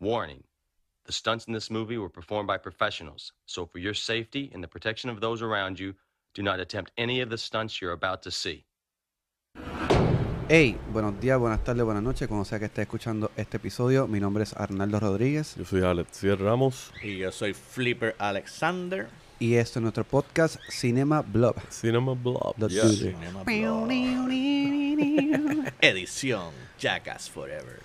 Warning the stunts in this movie were performed by professionals, so for your safety and the protection of those around you, do not attempt any of the stunts you're about to see. Hey, buenos días, buenas tardes, buenas noches, como sea que esté escuchando este episodio. Mi nombre es Arnaldo Rodríguez Yo soy Alex Ramos, Y yo soy Flipper Alexander. y esto es nuestro podcast Cinema Blob. Cinema Blob. This. Cinema Blog. Edición Jackass Forever.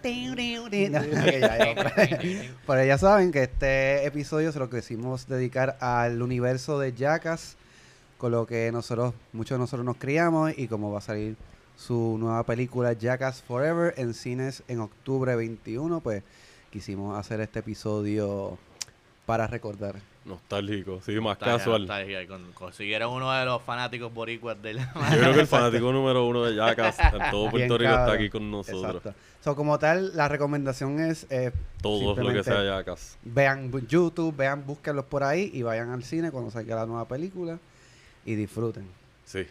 Pero ya saben que este episodio se lo quisimos dedicar al universo de Jackass, con lo que nosotros, muchos de nosotros nos criamos y como va a salir su nueva película Jackass Forever en cines en octubre 21, pues quisimos hacer este episodio para recordar. Nostálgico, sí, más Nostalgia, casual. con- consiguieron uno de los fanáticos boricuas del. Yo creo que el fanático número uno de Jackass en todo Bien Puerto Rico está aquí con nosotros. Exacto. So, como tal, la recomendación es eh, Todo lo que sea Jackass. vean YouTube, vean, búsquenlos por ahí y vayan al cine cuando salga la nueva película y disfruten. Sí.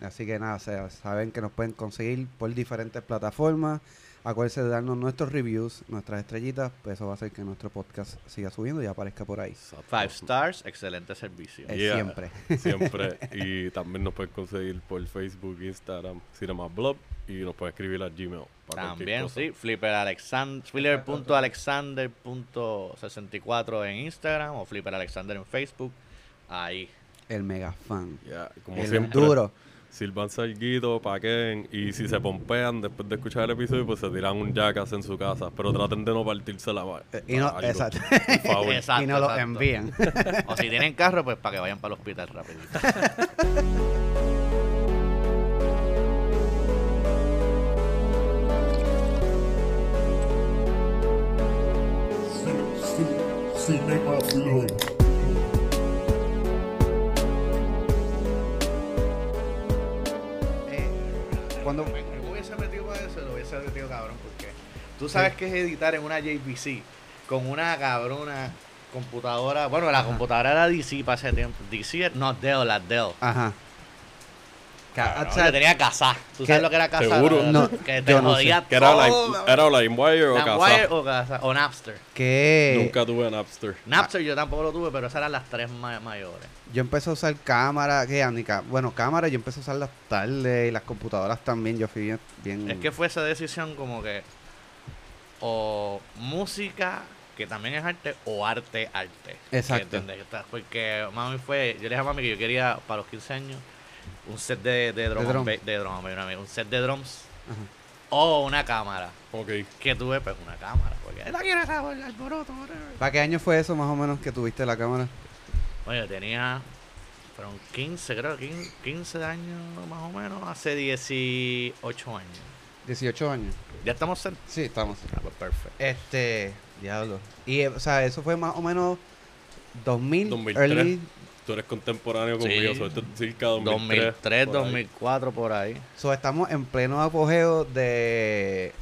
Así que nada, o sea, saben que nos pueden conseguir por diferentes plataformas. Acuérdense de darnos nuestros reviews, nuestras estrellitas, pues eso va a hacer que nuestro podcast siga subiendo y aparezca por ahí. Five stars, excelente servicio. Yeah. Siempre. Siempre. y también nos pueden conseguir por Facebook, Instagram, Cinema Blob y nos pueden escribir a Gmail. para También, sí, Flipper Alexander, Flipper.alexander.64 en Instagram o Flipper Alexander en Facebook. Ahí. El mega fan. Yeah, como el siempre. duro. Sirvan salguito, paquen y si se pompean después de escuchar el episodio, pues se tiran un Jackass en su casa. Pero traten de no partirse la mano. Eh, y no- exacto. Y lo exacto. envían. O si tienen carro, pues para que vayan para el hospital rapidito. Cinema cuando me hubiese metido para eso, lo hubiese metido cabrón, porque tú sabes que es editar en una JVC con una cabrona computadora. Bueno, la computadora era DC para ese tiempo. DC, no Dell, la Dell. Ajá. Ca- Cabrón, o sea, tenía casa. ¿Tú sabes lo que era casa? Seguro. No, que te yo no jodía Que era, todo, era LimeWire o LimeWire casa. o casa. O Napster. que Nunca tuve Napster. Napster yo tampoco lo tuve, pero esas eran las tres ma- mayores. yo empecé a usar cámara, que Anica, bueno, cámara, yo empecé a usar las tardes y las computadoras también, yo fui bien, bien- Es que fue esa decisión como que o música, que también es arte, o arte, arte. Exacto. Porque mami fue, yo le dije a mami que yo quería para los 15 años un set de, de drum, De drum. de drum un set de drums Ajá. o una cámara. Ok. Que tuve pues una cámara, porque la el alboroto. ¿Para qué año fue eso más o menos que tuviste la cámara? Bueno, yo tenía, fueron 15, creo, 15, 15 años más o menos, hace 18 años. 18 años. Ya estamos cerca. Sí, estamos. Ah, pues perfecto. Este, diablo. Y, o sea, eso fue más o menos 2000, 2003. early. Tú eres contemporáneo Sí. conmigo, so esto es circa 2003. 2003, por ahí. 2004, por ahí. So, estamos en pleno apogeo de,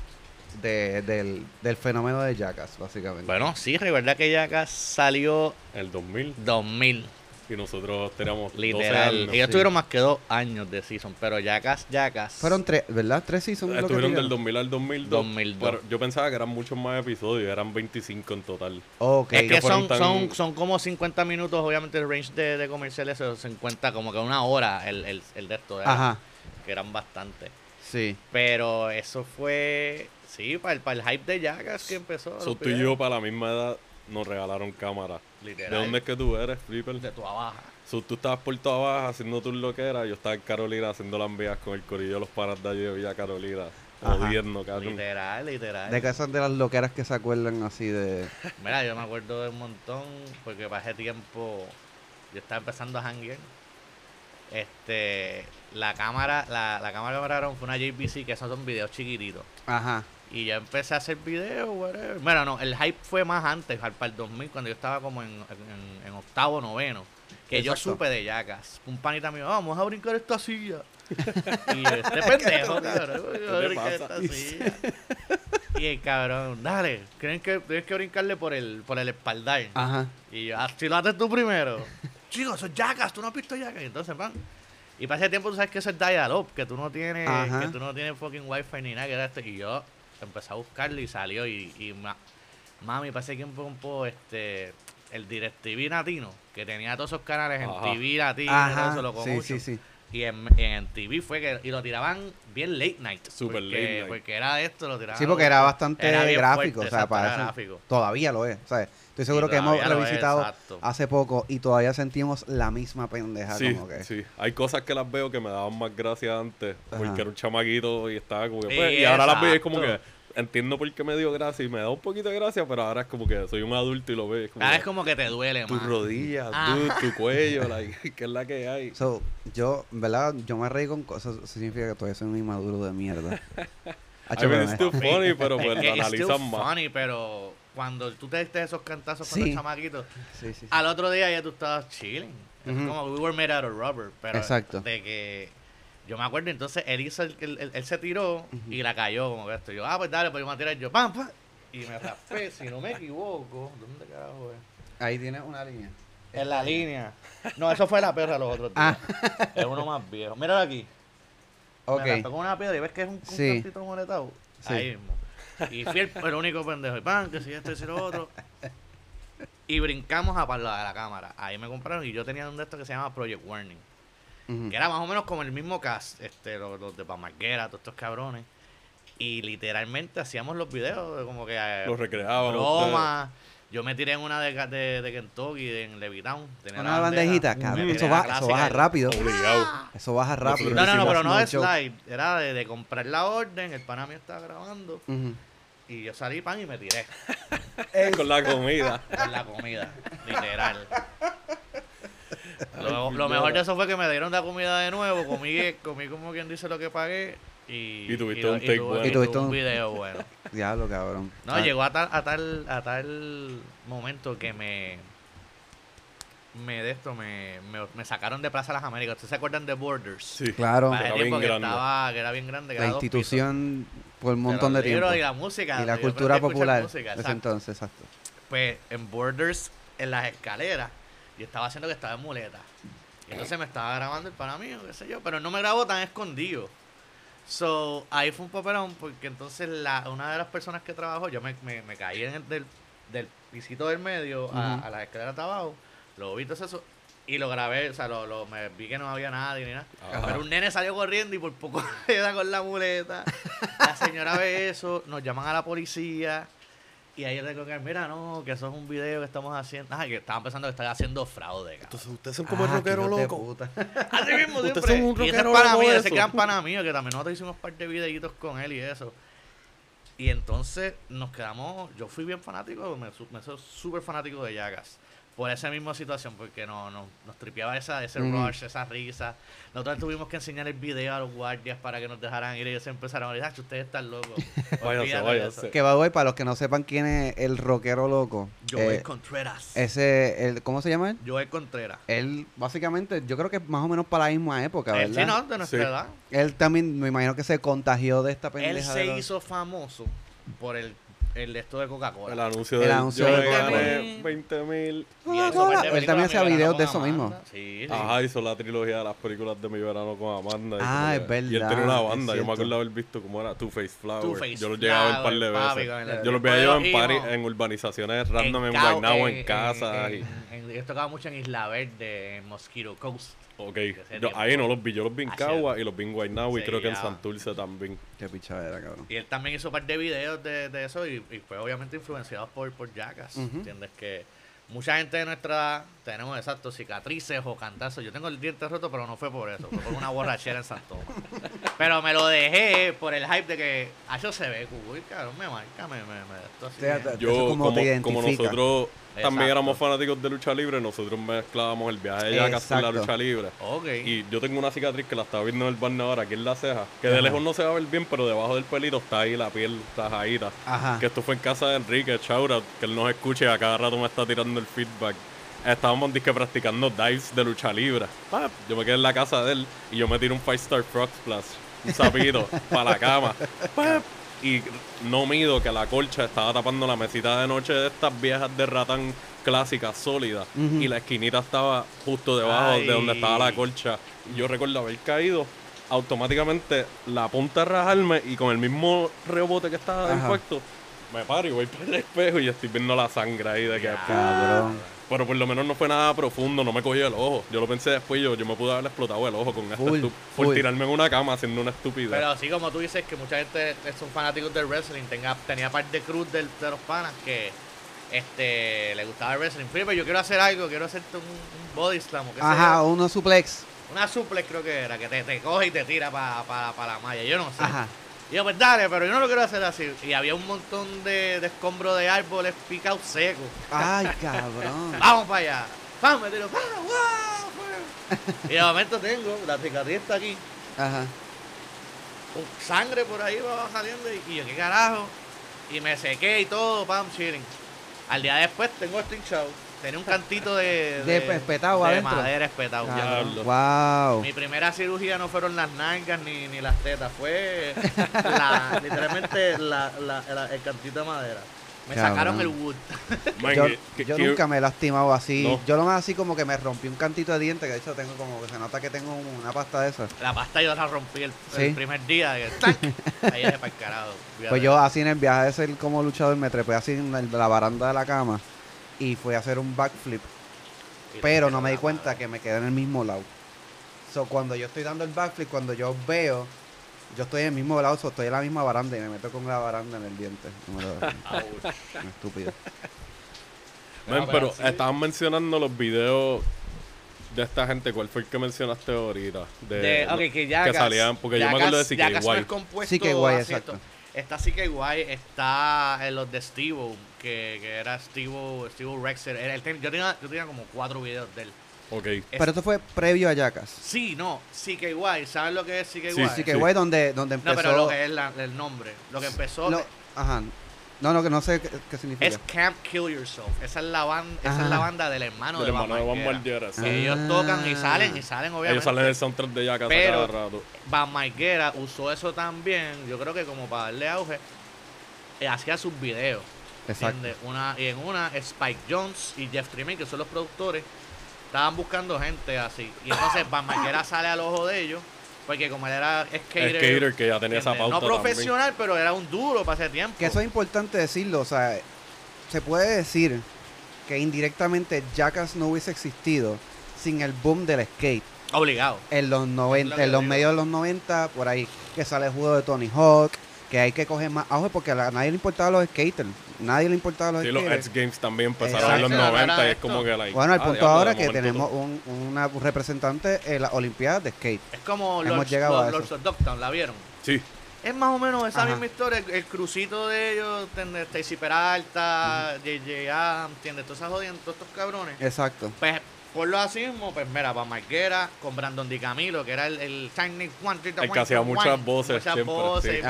de del, del fenómeno de Jackass, básicamente. Bueno, sí, recuerda que acá salió El 2000. 2000, Y nosotros teníamos 12 literal. años. Ellos sí. tuvieron más que dos años de season, pero Jackass, Jackass. Fueron tres, ¿verdad? Tres seasons. Estuvieron tuvieron. del 2000 al 2002. 2002. pero yo pensaba que eran muchos más episodios, eran 25 en total. Ok. es que son, tan- son, son como 50 minutos, obviamente el range de, de comerciales se 50, como que una hora el, el, el de esto, era, Ajá. que eran bastante. Sí. Pero eso fue, sí, para el, para el hype de Jackass que empezó. So, tú y yo, para la misma edad, nos regalaron cámara. Literal. ¿De dónde es que tú eres, Flipper? De tu baja. So, tú estabas por toda baja haciendo tus loqueras. Yo estaba en Carolina haciendo las vías con el corillo de los panas de allí de Villa Carolina. Jodiendo, cabrón. Literal, literal. De que son de las loqueras que se acuerdan así de. Mira, yo me acuerdo de un montón, porque para ese tiempo yo estaba empezando a hanguear. Este, la cámara, la, la cámara que me regalaron fue una JVC, que esos son videos chiquititos. Ajá. Y yo empecé a hacer videos, whatever. Bueno, no, el hype fue más antes, al- para el 2000, cuando yo estaba como en, en- en octavo, noveno. Que yo supe de Jackass. Un panita mío, vamos a brincar esta silla. y yo, este pendejo, cabrón, voy a brincar esta silla. Y el cabrón, dale, tienes que, tienes que brincarle por el, por el espaldar. Ajá. Y yo, ah, si lo haces tú primero. Chicos, eso es Jackass, tú no has visto Jackass. Y entonces van. Y para ese tiempo tú sabes que eso es dial-up, que tú no tienes, Ajá. que tú no tienes fucking wifi ni nada, que era esto. Y yo empecé a buscarlo y salió y, y ma- mami, ese tiempo un poco este el DirecTV latino, que tenía todos esos canales en Ajá. TV latino, Ajá, eso lo sí, sí, sí. Y en, en TV fue que y lo tiraban bien late night. Super porque, late night. Porque era esto, lo tiraban. Sí, porque era bastante Era gráfico, fuerte, o sea, para eso gráfico. todavía lo es, ¿sabes? Estoy seguro que hemos es, revisitado hace poco y todavía sentimos la misma pendeja Sí, como que. sí. Hay cosas que las veo que me daban más gracia antes, Ajá. porque era un chamaquito y estaba como que... Sí, pues, y ahora las veo y es como que... Entiendo por qué me dio gracia y me da un poquito de gracia, pero ahora es como que soy un adulto y lo veo. y Es como Ahora que, es como que te duele tus rodillas, Ah. dude, tu cuello, like, que es la que hay. So, yo, ¿verdad? Yo me reí con cosas, eso significa que todavía soy un inmaduro de mierda. I mean, pero it's still funny, pero Es pues lo analizan más. funny, pero cuando tú te diste esos cantazos con los chamaquitos, Sí, sí, sí. al otro día ya tú estabas chilling. Como we were made out of rubber. Pero Exacto. De que yo me acuerdo, entonces él hizo el, el- el- él se tiró y la cayó como que esto. Yo, ah, pues dale, pues yo me voy a tirar yo, pam, pam. Y me raspé, si no me equivoco. ¿Dónde carajo es? Ahí tienes una línea. En la línea. No, eso fue la perra los otros días. Ah. Es uno más viejo. Míralo aquí. Ok. Me con una piedra y ves que es un, un Sí. cantito moletado. Sí. Ahí mismo. Y fui el, el único pendejo. Y pan, que si esto y si lo otro. Y brincamos a para la de la cámara. Ahí me compraron y yo tenía un de estos que se llama Project Warning. Que era más o menos como el mismo cast. Este, los, los de Pamarguera, todos estos cabrones. Y literalmente hacíamos los videos de como que... eh, Los recreaban. Broma. Yo me tiré en una de, de, de Kentucky, de, en Levittown. Tenía Una la bandejita, cabrón. Eso, eso baja rápido. Obligado. Eso baja rápido. No, no, no, pero no de slide. Era de, de comprar la orden. El pana mío estaba grabando. Y yo salí pan y me tiré Con la comida. con la comida. literal. Lo, lo mejor de eso fue que me dieron la comida de nuevo. Comí, comí como quien dice lo que pagué. Y, Y tuviste un take tuve- bueno. Y tuviste un video bueno. Diablo, cabrón. No, Ah, llegó a tal, a tal, a tal momento que me, me de esto, me, me, me sacaron de Plaza Las Américas. ¿Ustedes se acuerdan de Borders? Sí. Claro, Era bien que grande. estaba, que era bien grande. que la era dos pisos. institución por un montón de tiempo. Y la música. Y la cultura popular. música, de ese exacto. entonces, exacto. Pues en Borders, en las escaleras, yo estaba haciendo que estaba en muleta. Y entonces me estaba grabando el pana mío, qué sé yo, pero no me grabó tan escondido. So, ahí fue un papelón porque entonces la, una de las personas que trabajó, yo me, me, me caí en el del, del pisito del medio a, a las escaleras de abajo, lo vi todo eso y lo grabé, o sea, lo, lo- me vi que no había nadie ni nada. Ajá. Pero un nene salió corriendo y por poco queda con la muleta. La señora ve eso, nos llaman a la policía. Y ahí que mira, no, que eso es un video que estamos haciendo. Ah, que estaban pensando que estaba haciendo fraude. cabrón. Entonces ustedes son como el Ah, rockero hijos de loco. Así mismo, Ustedes son un y rockero pana loco de ese es pana mío, que también nosotros hicimos un par de videitos con él y eso. Y entonces nos quedamos, yo fui bien fanático, me, su- me soy súper fanático de Yagas. Por esa misma situación, porque no, no, nos tripeaba esa, ese rush, esa risa. Nosotros tuvimos que enseñar el video a los guardias para que nos dejaran ir y ellos empezaron a decir, "Ah, ustedes están locos. Váyase, Olvídate de váyase. eso". Que va hoy para los que no sepan quién es el rockero loco. Joel eh, Contreras. ese, el, ¿cómo se llama él? Joel Contreras. Él, básicamente, yo creo que más o menos para la misma época, Él, ¿verdad? sí, no, de nuestra Sí. edad. Él también, me imagino que se contagió de esta pendeja. Él de se los- hizo famoso por el, el de esto de Coca-Cola. El anuncio El de anuncio yo de me gané 20 mil. Y de Él también hacía videos con de eso Amanda. mismo. Sí, sí. Ajá, hizo la trilogía de las películas de mi verano con Amanda. y Ah, como es que- Y él verdad, tenía una es banda. Yo cierto. me acuerdo haber visto cómo era Two Face Flower. Two-Face yo los llegaba a ver un par de Flower, papi, veces. el- Yo los veía yo en, party, íbamos en urbanizaciones random en, Guaynabo, en, casa. en- y- en- Yo tocaba mucho en Isla Verde, en Mosquito Coast. Ok, yo, ahí no los vi. Yo los vi en Cagua y los vi en Guaynabo y creo que en. Santurce también. Qué pichadera, cabrón. Y él también hizo un par de videos de, de eso y, y fue obviamente influenciado por, por Jackass. ¿Entiendes? Que mucha gente de nuestra edad tenemos, exacto, cicatrices o cantazos. Yo tengo el diente roto, pero no fue por eso. Fue por una borrachera en Santo Tomás. Pero me lo dejé por el hype de que, ah, eso se ve cool, cabrón, me marca, me, me, me esto así. Sí, bien. Eso Yo, como como, te como identifica. nosotros también éramos fanáticos de lucha libre, nosotros mezclábamos el viaje de Jackass con la lucha libre. Ok. Y yo tengo una cicatriz que la estaba viendo en el barno ahora, aquí en la ceja, que de lejos no se va a ver bien, pero debajo del pelito está ahí la piel tajadita. Ajá. Que esto fue en casa de Enrique, Chaura, que él nos escuche y a cada rato me está tirando el feedback. Estábamos disque practicando dives de lucha libre. Pap, Yo me quedé en la casa de él y yo me tiro un Five Star Frog Splash, un sapito, para la cama. Pap, Y no mido que la colcha estaba tapando la mesita de noche de estas viejas de ratán clásicas, sólidas, y la esquinita estaba justo debajo Ay. de donde estaba la colcha. Y yo recuerdo haber caído, automáticamente la punta a rajarme y con el mismo rebote que estaba Ajá. impacto, me paro y voy para el espejo y estoy viendo la sangre ahí de que... Cabrón. Pero por lo menos no fue nada profundo, no me cogió el ojo. Yo lo pensé después, yo, yo me pude haber explotado el ojo con esta Full, por full. tirarme en una cama haciendo una estupidez. Pero así como tú dices que mucha gente son fanáticos del wrestling, tenga, tenía parte de cruz del- de los panas que este le gustaba el wrestling. Pero yo quiero hacer algo, quiero hacerte un, un body slam o qué sé Ajá, yo. uno suplex. Una suplex creo que era, que te, te coge y te tira para la malla. Yo no sé. Ajá. Y yo, pues dale, pero yo no lo quiero hacer así. Y había un montón de, de escombros de árboles picados secos. Ay, cabrón. Vamos para allá. Vamos, me tiro. ¡pam! Y de momento tengo, la cicatriz está aquí, Ajá. un sangre por ahí va saliendo. Y yo, ¿qué carajo? Y me sequé y todo, pam, chilling. Al día después tengo esto hinchado. Tenía un cantito de, De espetado de adentro. madera espetado. Wow. Mi primera cirugía no fueron las nalgas ni, ni las tetas, fue la- literalmente la, la- la- el cantito de madera. Me Cabrón. sacaron el wood. Man, Yo, que- que- yo que- nunca me he lastimado así. No. Yo lo más así como que me rompí un cantito de diente, que de hecho tengo como que se nota que tengo una pasta de esas. La pasta yo la rompí el, Sí. el primer día. ¡tac! Ahí es para el carajo. Pues yo así en el viaje de ser como luchador me trepé así en el- la baranda de la cama y fui a hacer un backflip. Pero no me di cuenta que me quedé en el mismo lado. So, cuando yo estoy dando el backflip, cuando yo veo, yo estoy en el mismo lado, so, estoy en la misma baranda y me meto con la baranda en el diente. No me lo- estúpido. Man, pero estaban mencionando los videos de esta gente. ¿Cuál fue el que mencionaste ahorita? De, que ya que salían, porque yo me acuerdo de Ya no es CKY. compuesto CKY, así, exacto. Está CKY, está en los de Steve, que, que era Steve, Steve Rexer. Era el ten- yo, tenía, yo tenía como cuatro videos de él. Ok. Es- Pero esto fue previo a Jackass. Sí, no, CKY, ¿sabes lo que es CKY? Sí, que, güey, donde, donde empezó... No, pero lo que es la- el nombre. Lo que empezó lo- ajá. No, no, que no sé qué, qué significa. es Camp Kill Yourself. Esa es la, banda, esa es la banda del hermano Del de Van hermano de Van sí. Ellos Ah. tocan y salen, y salen obviamente. Ellos salen en el soundtrack de Jackass a Pero- cada rato. Van Margera usó eso también, yo creo que como para darle auge, eh, hacía sus videos. Exacto. Una, y en una, Spike Jones y Jeff Tremaine, que son los productores, estaban buscando gente así. Y entonces Van Margera sale al ojo de ellos, porque como él era skater, Skater que ya tenía esa pauta no también. profesional, pero era un duro para ese tiempo. Que eso es importante decirlo, o sea, se puede decir que indirectamente Jackass no hubiese existido sin el boom del skate. Obligado. En los Es lo 90, que en los medios de los 90, por ahí, que sale el juego de Tony Hawk, que hay que coger más auge porque a la- nadie le importaba los skaters. Nadie le importaba los Sí, los skaters. X Games también empezaron en los Exacto. 90 y es como que like, Bueno, al ah, punto ahora de que tenemos un, una un representante en las Olimpiadas de skate. Es como Hemos Lords, llegado a los, eso. Lords of Dogtown, ¿la vieron? Sí, Es más o menos esa Ajá. misma historia, el, el crucito de ellos. Stacy Peralta, JJ Adams, ¿entiendes? Todas esas jodiendo, todos estos cabrones. Exacto. Pues, por lo así mismo, pues mira, para Marquera, con Brandon Di Camilo, que era el, el Tiny One, El que hacía muchas voces Muchas siempre, voces,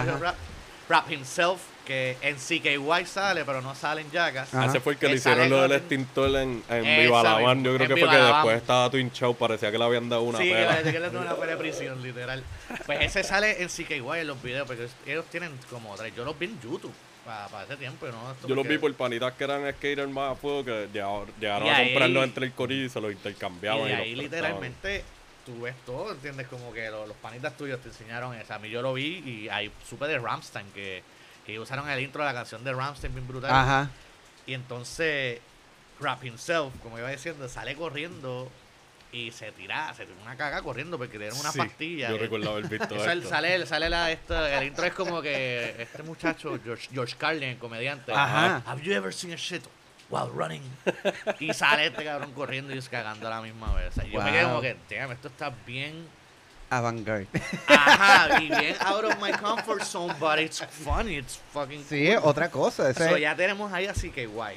sí. y rap. Himself, que en CKY sale, pero no sale en Jackass. Ajá. ese fue el que le hicieron lo del extintor en, en Esa Viva la misma, Van. Yo creo que fue que después estaba Twin Show, parecía que le habían dado una sí, le, que le dan una pelea de prisión, literal. Pues ese sale en CKY en los videos, porque ellos tienen como tres. Yo los vi en YouTube para ese tiempo. y No, esto Yo los vi por panitas que eran skaters más a fuego que llegaron, llegaron Y a comprarlos entre el corillo y se los intercambiaban. Y los ahí literalmente tú ves todo, ¿entiendes? Como que lo- los panitas tuyos te enseñaron eso. A mí yo lo vi y ahí supe de Ramstein que, que usaron el intro de la canción de Ramstein bien brutal. Ajá. Y entonces Rap himself, como iba diciendo, sale corriendo y se tira, se tira una caga corriendo porque le dieron una Sí, pastilla. Yo recuerdo haber visto eso, el- esto. sale, sale la, esto, el intro es como que este muchacho, George, George Carlin, el comediante. Ajá. Have you ever seen a shit while running? y sale este cabrón corriendo y se cagando a la misma vez. O sea, yo me quedé Wow. como que, damn, esto está bien. Avant-garde. Ajá, y bien out of my comfort zone, but it's funny, it's fucking Sí, es cool. otra cosa. ese So, es ya tenemos ahí así que guay.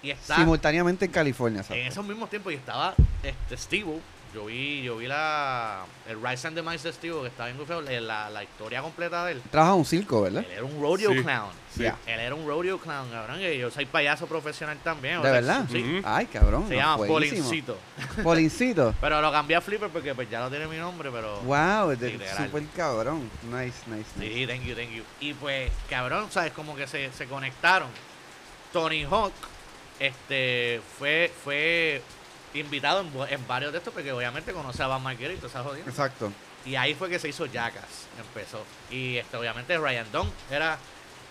Y está simultáneamente en California, en ¿sabes? esos mismos tiempos y estaba este Steve. Yo vi, yo vi la el Rise and Demise de Steve, que estaba bien feo, la, la historia completa de él. Trabaja en un circo, ¿verdad? Él era un rodeo Sí, clown. sí. Ya. Él era un rodeo clown, cabrón. Yo soy payaso profesional también. o ¿De sea, verdad? Sí. Ay, cabrón. Se no, llama buenísimo. Polincito. Polincito. Pero lo cambié a Flipper porque pues ya no tiene mi nombre, pero... Wow, es super cabrón. Nice, nice, nice. Sí, thank you, thank you. Y pues, cabrón, ¿sabes? Como que se, se conectaron. Tony Hawk este fue fue invitado en, varios de estos porque obviamente conoce a Van Marguerite y toda esa jodida. Exacto. Y ahí fue que se hizo Jackass, empezó. Y este obviamente Ryan Dunn era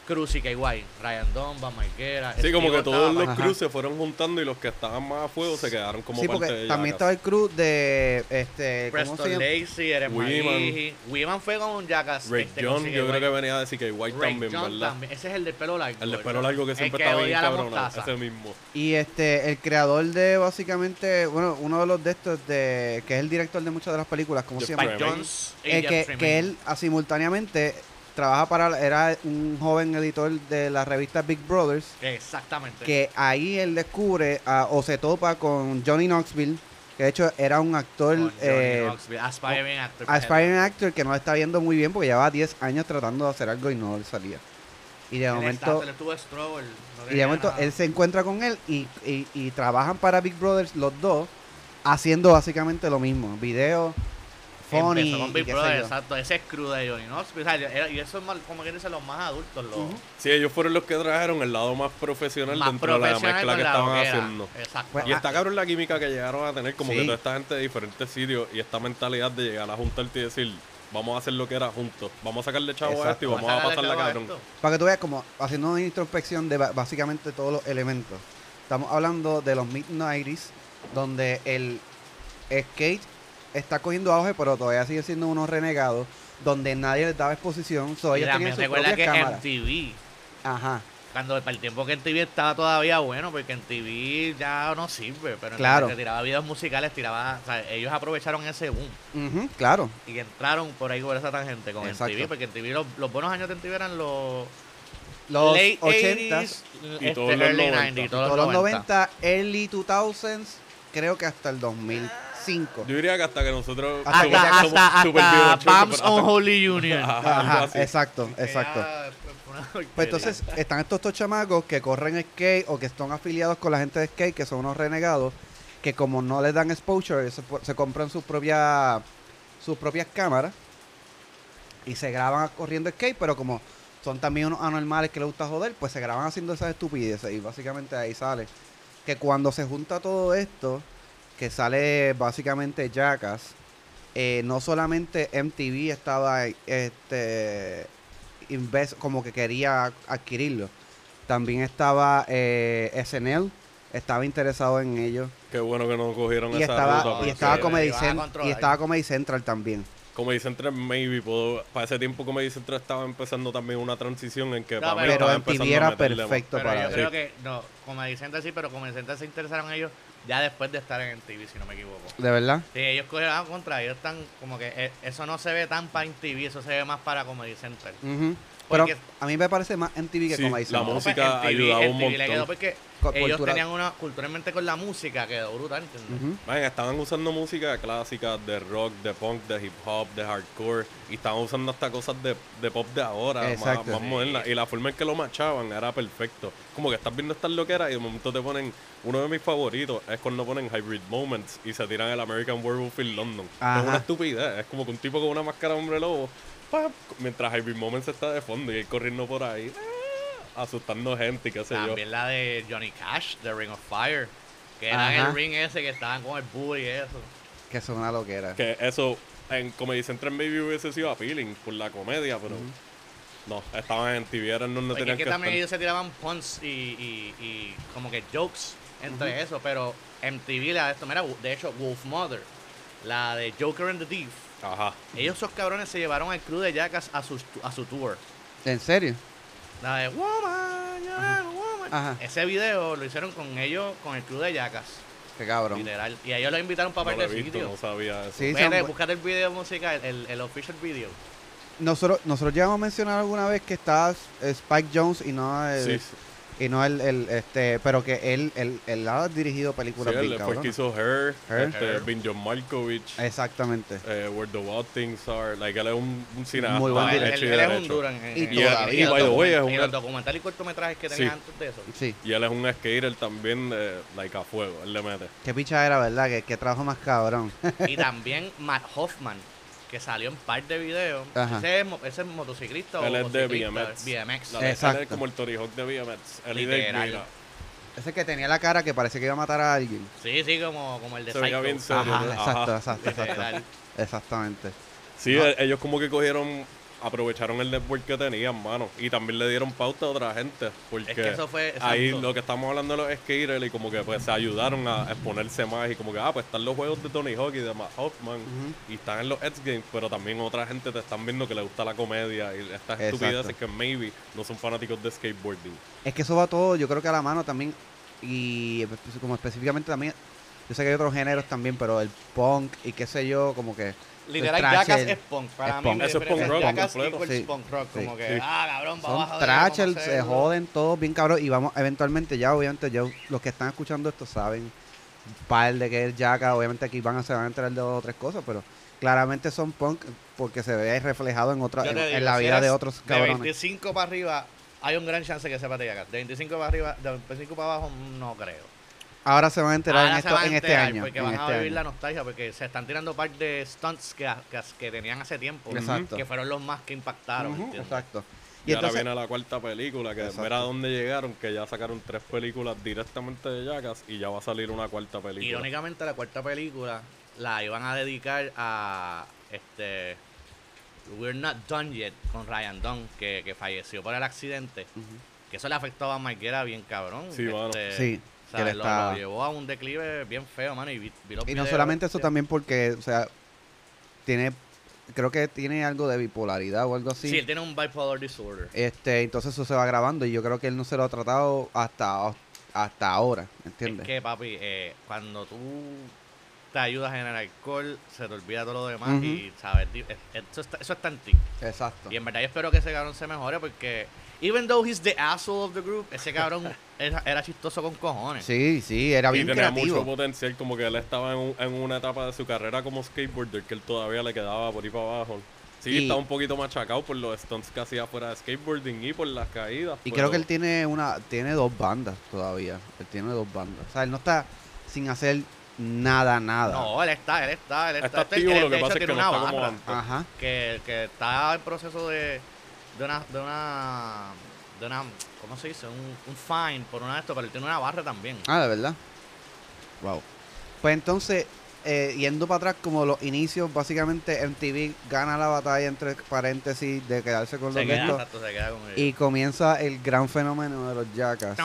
Cruz y KY. Ryan Dunn, Van Marguera. Sí, como que todos los crews se fueron juntando y los que estaban más a fuego se quedaron como sí, parte porque de también estaba el crew de este ¿cómo Preston se? Lacey, Eren Weeman. Fue con un Jackass. Ray este, John, yo creo CKY. que venía de CK White Ray también, John ¿verdad? también. Ese es el del pelo largo. El de pelo largo que siempre estaba bien mostaza. Ese mismo. Y este, el creador de básicamente, bueno, uno de los de estos, de, que es el director de muchas de las películas, ¿cómo se Jeff llama? Jones. Eh, que, que él simultáneamente trabaja para, era un joven editor de la revista Big Brothers, Exactamente. que ahí él descubre o se topa con Johnny Knoxville, que de hecho era un actor, eh, aspiring actor. aspiring actor que no está viendo muy bien porque llevaba 10 años tratando de hacer algo y no le salía. Y de Él momento... está- struggle, no Y de momento nada. él se encuentra con él y, y- y trabajan para Big Brothers los dos, haciendo básicamente lo mismo. Video, funny. Empezó con Big Brother, exacto. Ese es crew de Johnny Knoxville. o sea, era- y eso es mal- como que dicen los más adultos. Los Sí, ellos fueron los que trajeron el lado más profesional más dentro de la mezcla que la estaban haciendo. Exacto. Pues, Y está cabrón la química que llegaron a tener, como Sí. que toda esta gente de diferentes sitios y esta mentalidad de llegar a juntarte y decir, vamos a hacer lo que era juntos, vamos a sacarle chavo a esto y vamos a Sacarle pasarla chavo a cabrón. Para que tú veas como haciendo una introspección de básicamente todos los elementos. Estamos hablando de los mid-90s, donde el skate está cogiendo auge, pero todavía sigue siendo unos renegados, donde nadie les daba exposición. So, ellos Mira, tenían me sus recuerda que cámaras. MTV, Ajá. cuando para el tiempo que MTV estaba todavía bueno, porque MTV ya no sirve, pero Claro. que tiraba videos musicales, tiraba, o sea, ellos aprovecharon ese boom Ujú, claro. y entraron por ahí por esa tangente con Exacto. MTV, porque MTV los, los buenos años de MTV eran los Los late 80s 80s, y este, todos los early 90. 90s, y todos todos los los 90, early 2000s, creo que hasta el 2005. Yo diría que hasta que nosotros Hasta- somos- Hasta, somos hasta, super on Holy Union. Ajá, Ajá, exacto, exacto. Pues entonces están estos dos chamacos que corren skate o que están afiliados con la gente de skate, que son unos renegados, que como no les dan exposure, se, se compran sus propias sus propias cámaras y se graban corriendo skate, pero como son también unos anormales que les gusta joder, pues se graban haciendo esas estupideces y básicamente ahí sale que cuando se junta todo esto, que sale básicamente Jackass, eh, no solamente MTV estaba este invest, como que quería adquirirlo, también estaba eh, SNL, estaba interesado en ello Qué bueno que no cogieron y esa estaba ruta. y estaba Comedy y estaba Comedy Central también. Comedy Central maybe puedo, para ese tiempo Comedy Central estaba empezando también una transición en que No, para mí pero estaba MTV empezando a era perfecto Pero para yo creo que, no, Comedy Central sí, pero Comedy Central se interesaron ellos ya después de estar en MTV, si no me equivoco. ¿De verdad? Sí, ellos cogieron contra, ellos están como que eh, eso no se ve tan para MTV, eso se ve más para Comedy Central. Ujú. Pero a mí me parece más MTV que Sí, Comedy la Central. música No, pues, ayudaba un MTV le montón. quedó porque Co- ellos cultura- tenían una, culturalmente con la música quedó brutal, ¿entiendes? Man, estaban usando música clásica de rock, de punk, de hip hop, de hardcore y estaban usando hasta cosas de, de pop de ahora, más, Exacto. más Sí. modernas. Y la forma en que lo machaban era perfecto. Como que estás viendo estas loqueras y de momento te ponen, uno de mis favoritos es cuando ponen Hybrid Moments y se tiran el American Werewolf in London. Ajá. Es una estupidez, es como que un tipo con una máscara de hombre lobo, ¡pam! mientras Hybrid Moments está de fondo y él corriendo por ahí, ¡ah! asustando gente y qué sé yo. También la de Johnny Cash, The Ring of Fire, que era Ajá. el ring ese que estaban con el booty y eso. Que son una loquera. Que eso en Comedy Central maybe hubiese sido appealing por la comedia, pero no, estaban en TV, eran donde Porque tenían es que que también estar. ellos se tiraban puns y, y, y como que jokes entre eso, pero MTV la de esto, mira, de hecho, Wolf Mother, la de Joker and the Thief, Ajá. ellos esos cabrones se llevaron al crew de Jackass a su, a su tour. ¿En serio? La de Woman, woman. Ajá. Ese video lo hicieron con ellos, con el crew de Jackass, Qué cabrón. literal. Y a ellos los invitaron para No par lo de he visto, sitios. no sabía eso. Sí, Vete, son- búscate el video musical, el, el official video. nosotros, nosotros llegamos a mencionar alguna vez que está Spike Jones y no el, Sí, sí. Y no el, el, este, pero que él, él, él ha dirigido Sí, películas él bien fue el que hizo Her, Her. este, Her. Bin John Malkovich, Exactamente. eh, Where the Wild Things Are. Like, él es un, un cineasta Muy buen No, él, él- y él es un duro en, Y todavía. en los by the way, es un- los documentales y cortometrajes que tenía Sí. antes de eso. Sí. Y él es un skater también, eh, like a fuego, él le mete. Qué picha era, ¿verdad? Que, que trabajo más cabrón. Y también Matt Hoffman, que salió en par de videos. Ajá. Ese es, ese es motociclista Él o es de motociclista, BMX. BMX. La de- él Exacto. es como el Tony Hawk de BMX. Mirra. Ese que tenía la cara que parece que iba a matar a alguien. Sí, sí, como, como el de Se veía Psycho. bien serio. Ajá, exacto, exacto. Exactamente. Sí, e- ellos como que cogieron, aprovecharon el network que tenían, mano. Y también le dieron pauta a otra gente. Porque Es que eso fue. ahí lo que estamos hablando de los skaters y como que pues se ayudaron a exponerse más y como que, ah, pues están los juegos de Tony Hawk y de Matt Hoffman y están en los X Games, pero también otra gente te están viendo que le gusta la comedia y estas Exacto. estupideces que maybe no son fanáticos de skateboarding. Es que eso va todo, yo creo que a la mano también. Y como específicamente también. Yo sé que hay otros géneros también, pero el punk y qué sé yo, como que. Literal, Jackass es punk. Para es mí, punk. Eso es punk rock Jackass Sí. punk rock. Sí. Como que, Sí. ah, cabrón, va Son abajo. trashers, se joden todos bien cabrón. Y vamos, eventualmente ya, obviamente, ya los que están escuchando esto saben par de que es Jackass. Obviamente aquí van a, se van a enterar de dos o tres cosas, pero claramente son punk porque se ve ahí reflejado en otra, en, te digo, en la si vida de otros De cabrones. 25 para arriba, hay un gran chance que sepa de Jackass. De 25 para arriba, de 25 para abajo, no creo. Ahora se van a enterar Ahora en, se esto, van a en este año. Porque en van este a vivir año. la nostalgia, porque se están tirando par de stunts que, que, que tenían hace tiempo. Exacto. Que fueron los más que impactaron. Exacto. Y, Y ahora entonces, viene la cuarta película, que Exacto. mira dónde llegaron, que ya sacaron tres películas directamente de Jackass y ya va a salir una cuarta película. Irónicamente, la cuarta película la iban a dedicar a este We're Not Done Yet con Ryan Dunn, que, que falleció por el accidente. Que eso le afectó a Marguera bien cabrón. Sí. Este, Sí, que ¿sabes? le Lo, está- lo llevó a un declive bien feo, mano. Y, vi, vi los y no solamente eso, también porque, o sea, tiene, creo que tiene algo de bipolaridad o algo así. Sí, él tiene un bipolar disorder. Este, entonces eso se va grabando y yo creo que él no se lo ha tratado hasta, hasta ahora, ¿entiendes? Es que, papi, eh, cuando tú te ayudas en el alcohol, se te olvida todo lo demás y, ¿sabes? Eso está, eso está en ti. Exacto. Y en verdad yo espero que ese cabrón se mejore porque, even though he's the asshole of the group, ese cabrón era, era chistoso con cojones. Sí, sí, era Y bien tenía creativo. mucho potencial, como que él estaba en, un- en una etapa de su carrera como skateboarder que él todavía le quedaba por ahí para abajo. Sí, Y- estaba un poquito machacado por los stunts que hacía fuera de skateboarding y por las caídas. Y pero- creo que él tiene una, tiene dos bandas todavía. Él tiene dos bandas. O sea, él no está sin hacer nada, nada. No, él está, él está, él está. Está Este- activo, él, lo que pasa hecho, es que tiene no una está como barra antes. Ajá. que, que está en proceso de, de una, de una, de una, ¿cómo se dice? Un, un fine por una de esto, pero él tiene una barra también. Ah, de verdad. Wow. Pues entonces, eh, yendo para atrás, como los inicios, básicamente MTV gana la batalla entre paréntesis de quedarse con los queda, estos exacto, se queda con ellos. y comienza el gran fenómeno de los Jackass.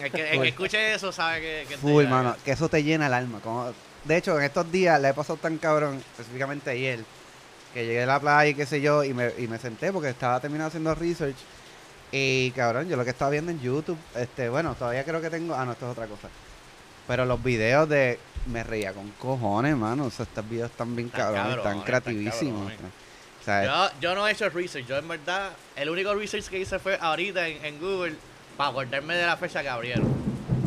El que, el que escuche eso sabe que, que mano, que eso te llena el alma. Como, de hecho, en estos días le he pasado tan cabrón, específicamente ayer, que llegué a la playa y qué sé yo, y me, y me senté porque estaba terminando haciendo research. Y cabrón, yo lo que estaba viendo en YouTube, este, bueno, todavía creo que tengo, ah, no, esto es otra cosa. Pero los videos de, me reía con cojones, mano, o sea, estos videos están bien Están cabrones, están están creativísimos. cabrones. O sea, Yo, yo no he hecho research, yo en verdad, el único research que hice fue ahorita en, en Google para acordarme de la fecha que abrieron.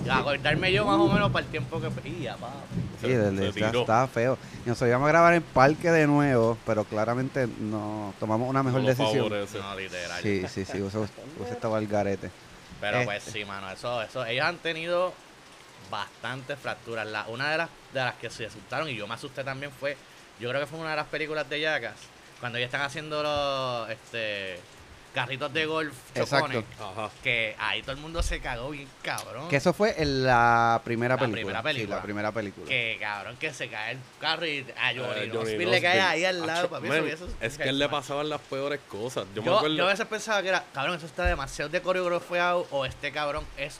Y acordarme yo más o menos para el tiempo que... ¡Ya, papi! Sí, desde- se ya tiró. estaba feo. Y nos íbamos a grabar en parque de nuevo, pero claramente no tomamos una mejor no decisión. favorece. No, literal. Sí, sí, sí, usted estaba al garete. Pero Eh. pues sí, mano, eso, eso, ellos han tenido bastantes fracturas. La, una de las, de las que se asustaron, y yo me asusté también, fue, yo creo que fue una de las películas de Jackass, cuando ellos están haciendo los este, carritos de golf Exacto. chocones, Ajá. que ahí todo el mundo se cagó bien cabrón. Que eso fue en la primera La película. primera Sí, película. la primera película. Que cabrón, que se cae el carro y a Johnny, Eh, Johnny Knoxville le cae ahí al lado. Papi, man, eso- eso- es que él le pasaban las peores cosas. Yo, me Yo, acuerdo. yo a veces pensaba que era, cabrón, eso está demasiado de coreografiado o este cabrón es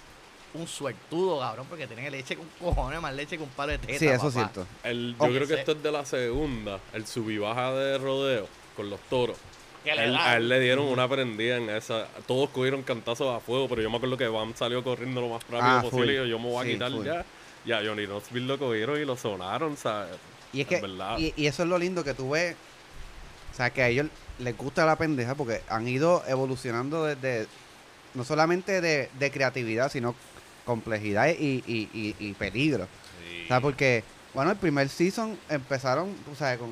un suertudo, cabrón, porque tiene leche con cojones, más leche que un palo de teta, sí, eso es cierto. el- yo creo que esto es de la segunda. El sub y baja de rodeo con los toros. Él- da- a él le dieron una prendida en esa. Todos cogieron cantazos a fuego, pero yo me acuerdo que Bam salió corriendo lo más rápido Ah, posible y yo me voy a Sí, quitar full. ya. Y a Johnny Knoxville lo cogieron y lo sonaron, ¿sabes? Y es En que, verdad. y, y eso es lo lindo que tú ves. O sea, que a ellos les gusta la pendeja porque han ido evolucionando desde, no solamente de, de creatividad, sino complejidad y, y, y, y peligro. Sí. O sea, porque, bueno, el primer season empezaron, o sea, con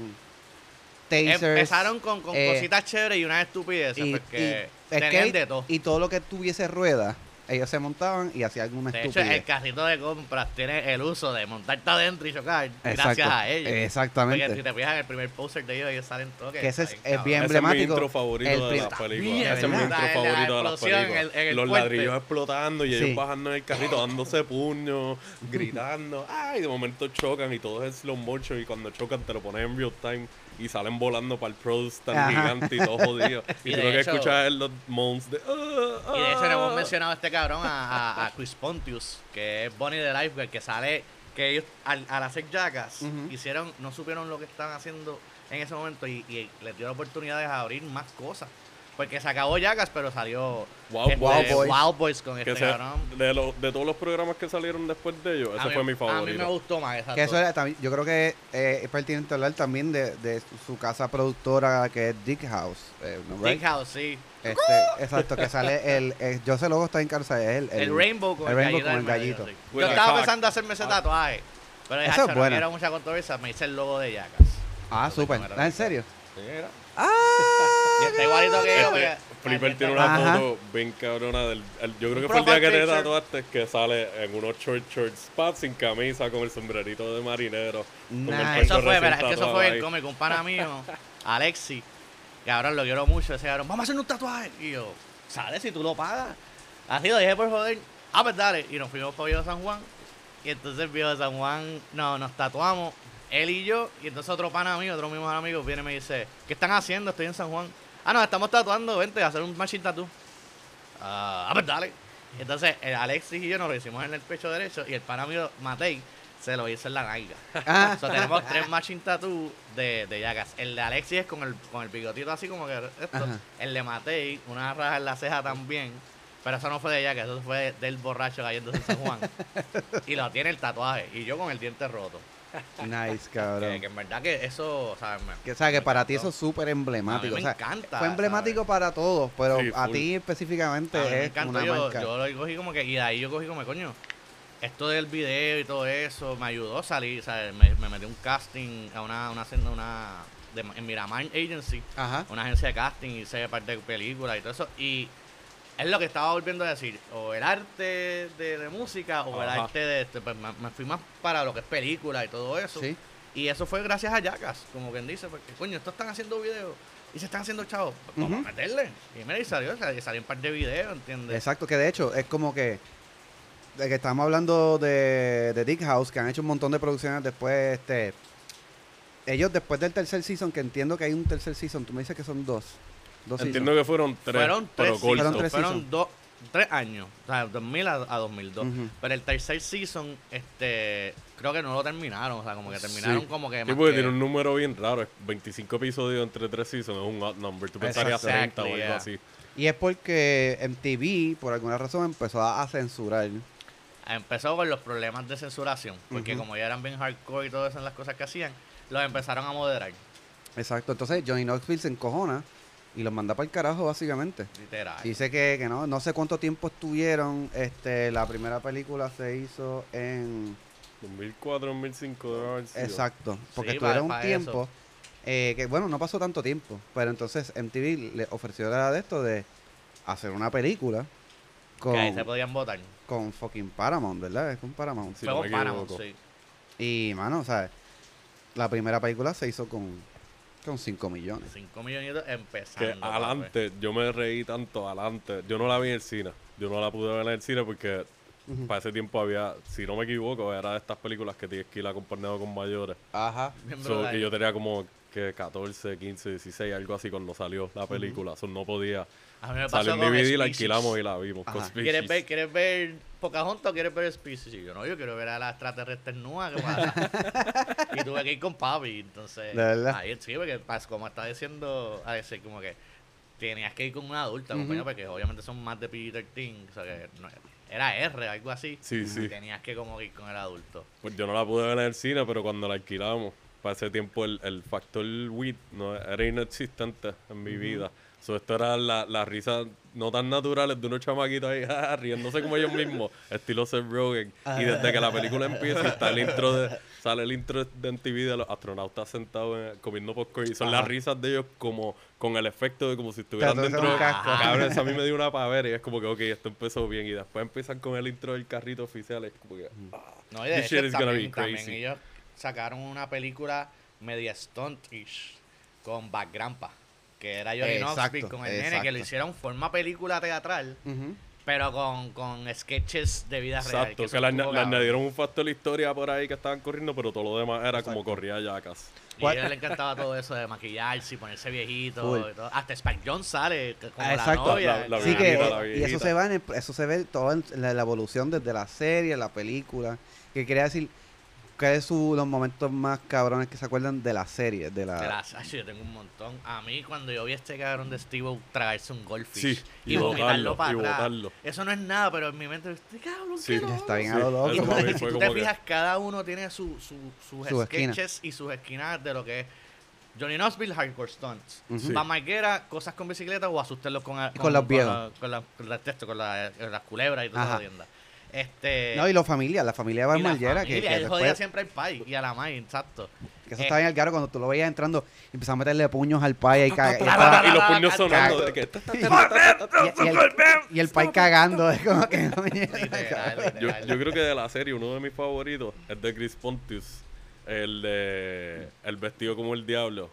tasers. Empezaron con, con eh, cositas chéveres y unas estupideces, porque y tenían de todo. y todo lo que tuviese ruedas ellos se montaban y hacían alguna De hecho, el carrito de compras tiene el uso de montarte adentro y chocar Exacto. gracias a ellos. Exactamente. Porque si te fijas en el primer poster de ellos, ellos salen todos. Que ese es- es bien Ese es mi emblemático. intro favorito El de las películas. Ese es mi intro La- la favorito de las en películas. el- en el Los puente. ladrillos explotando y ellos bajando en el carrito dándose puños, gritando. Ay, de momento chocan y todo es slow motion y cuando chocan te lo ponen en real time y salen volando para el produce tan Ajá. gigante y todo jodido. Y, Y tú lo que escuchas es los moans de... "Ah, Y de hecho, le hemos ah". mencionado a este cabrón, a, a- a Chris Pontius, que es Bonnie de Lifeguard, que sale, que ellos al, al hacer Jackass, Ujú. hicieron, no supieron lo que estaban haciendo en ese momento y, y les dio la oportunidad de abrir más cosas. Porque se acabó Jackass, pero salió Wow este, Wow Boys. Wild Boys con Que este se- cabrón. de, lo- de todos los programas que salieron después de ellos, A ese mí- fue mi A mí favorito. me gustó más, exacto. Que eso era también, yo creo que eh, es pertinente hablar también de, de su, casa productora que es Dick House. eh, Right? House, sí. Este, exacto, que sale el, el José Logo está en casa, es el, El, Rainbow con el el, Rainbow gallito. con el medio, gallito. sí. Yo estaba pensando hacerme ese tatuaje. Pero Eso es no bueno. quiero mucha controversia, me hice el logo de Jackass. Ah, súper. ¿Ah, ¿En serio? Y está igualito que yo. Este, porque- Flipper tiene Ajá. una foto bien cabrona del. el- yo creo que fue el día que te profile picture. tatuaste que sale en unos short short spots sin camisa con el sombrerito de marinero. con el Nice. puerto Eso fue, recién mira, es que eso tatuado fue ahí. el cómic. Un pana mío, Alexi, cabrón, lo quiero mucho. Ese cabrón, vamos a hacer un tatuaje. Y yo, sale si tú lo pagas. Así lo dije por joder. Ah, pues dale. Y nos fuimos para Viejo de San Juan. Y entonces Viejo de San Juan, no, nos tatuamos, él y yo. Y entonces otro pana mío, otro mismo amigo, viene y me dice, ¿qué están haciendo? Estoy en San Juan. Ah, no, estamos tatuando, vente a hacer un machine tattoo. Ah, pues dale. Entonces, el Alexis y yo nos lo hicimos en el pecho derecho y el pana mío, Matei, se lo hizo en la nalga. Ah, O sea, tenemos tres matching tattoos de, de Jackass. El de Alexis es con el, con el bigotito así como que esto. Ajá. El de Matei, una raja en la ceja también. Pero eso no fue de Jackass, eso fue del borracho cayéndose en San Juan. y lo tiene el tatuaje. Y yo con el diente roto. nice, cabrón. que en verdad que eso, ¿sabes? Me- Que, o sea, que para ti eso es súper emblemático. A mí me o sea, encanta, Fue emblemático ¿sabes? para todos, pero Sí, a ti específicamente A mí me es encantó. una Yo, marca. yo lo cogí como que, y de ahí yo cogí como, coño, esto del video y todo eso me ayudó a salir, ¿sabes? Me, me metí un casting a una, una, una, una de, en Miramar Agency, Ajá. una agencia de casting, hice parte de películas y todo eso. Y es lo que estaba volviendo a decir, o el arte de, de música o el arte de este, pues me, me fui más para lo que es película y todo eso. Sí. Y eso fue gracias a Jackass, como quien dice, porque coño, estos están haciendo videos y se están haciendo chavos, pues, vamos Ujú. a meterle. Y mira, y salió, salió, salió un par de videos, ¿entiendes? Exacto, que de hecho es como que de que estamos hablando de, de Dick House, que han hecho un montón de producciones después, este ellos después del tercer season, que entiendo que hay un tercer season, tú me dices que son dos. Dos Entiendo seasons. que fueron tres, fueron pero tres, cortos. Fueron tres fueron tres años, o sea, 2000 a, a 2002. Ujú. Pero el tercer season, este, creo que no lo terminaron, o sea, como que terminaron Sí. como que Sí, más porque que- tiene un número bien raro. es 25 episodios entre tres seasons es un odd number. Tú pensarías Exactly, 30 o algo yeah. así. Y es porque MTV, por alguna razón, empezó a, a censurar. Empezó con los problemas de censuración, porque como ya eran bien hardcore y todo eso en las cosas que hacían, los empezaron a moderar, Exacto. Entonces Johnny Knoxville se encojona y los manda para el carajo, básicamente. literal. Dice que, que no, no sé cuánto tiempo estuvieron. Este, la primera película se hizo en 2004, 2005 debe haber sido. Exacto, porque Sí, estuvieron un tiempo eh, que, bueno, no pasó tanto tiempo, pero entonces MTV le ofreció la de esto de hacer una película con, que ahí se podían votar. con fucking Paramount, ¿verdad? Es con Paramount. Si Fue no con me Paramount, equivoco. sí. Y, mano, o sea, la primera película se hizo con, con 5 millones. 5 millones Que empezando. papi. adelante, yo me reí tanto adelante. Yo no la vi en el cine. Yo no la pude ver en el cine porque para ese tiempo había, si no me equivoco, era de estas películas que tienes que ir acompañado con mayores. Ajá. So, y yo tenía como que 14, 15, 16, algo así cuando salió la película. So, no podía. A mí me pasó Salió en con DVD, la alquilamos y la vimos. con. ¿Quieres ver, ¿Quieres ver Pocahontas o quieres ver Species? Y yo, no, yo quiero ver a la extraterrestre nua, ¿qué pasa? y tuve que ir con papi, entonces... Ahí sí, porque como está diciendo, a decir como que tenías que ir con una adulta, Ujú. compañero, porque obviamente son más de P13, o sea que no- era R, algo así. Sí, Y sí. tenías que como ir con el adulto. Pues yo no la pude ver en el cine, pero cuando la alquilamos, para ese tiempo el, el factor weed no era inexistente en mi vida. So, esto era la, la risa no tan naturales de unos chamaquitos ahí ah, riéndose como ellos mismos, estilo Seth Rogen. Y desde que la película empieza y está el intro de, sale el intro de MTV de los astronautas sentados en- comiendo popcorn y son las risas de ellos como con el efecto de como si estuvieran dentro casco. Cabrón, eso a mí me dio una pavera y es como que, ok, esto empezó bien. Y después empiezan con el intro del carrito oficial. Es como que, ah, No, y de This shit is gonna be también crazy. ellos sacaron una película media stuntish con Back Grandpa, que era Johnny Exacto, Knoxville con el nene, que exacto. lo hicieron forma película teatral, pero con, con sketches de vida real. Exacto, que cabrón. añadieron un factor de historia por ahí que estaban corriendo, pero todo lo demás era como corría Jackass. Y a él le encantaba todo eso de maquillarse y ponerse viejito. Full. y todo. Hasta Spike Jones sale como Ah, la exacto. novia. La- la Sí que la eh, y eso se va en el- eso se ve todo en la, la evolución desde la serie, la película, que quería decir que es su, los momentos más cabrones que se acuerdan de la serie, de la, De ay, yo tengo un montón. A mí, cuando yo vi a este cabrón de Steve tragarse un goldfish Sí, y, y vomitarlo para y atrás, botarlo. eso no es nada, pero en mi mente, este cabrón, Sí, qué ya loco. está bien Sí, a lo loco. Y eso tú- para mí si tú te que- fijas, cada uno tiene su, su, sus Su esquina. sketches y sus esquinas de lo que es. Johnny Knoxville, hardcore stunts. Van Marguera, cosas con bicicleta o asustarlos con, con los viejos. Con, la- con la- esto, con la- con las culebras y toda Ajá. la tienda. Este, No, y la familia, la familia de y Bar la Margera, que, que él jodía después, siempre al pai y a la mai, exacto. que eso Eh, estaba en el garo cuando tú lo veías entrando y empezaba a meterle puños al pai y, y los puños sonando. de que- y- y el, pai cagando, es como que yo creo que de la serie, uno de mis favoritos es de Chris Pontius. El de. El vestido como el diablo.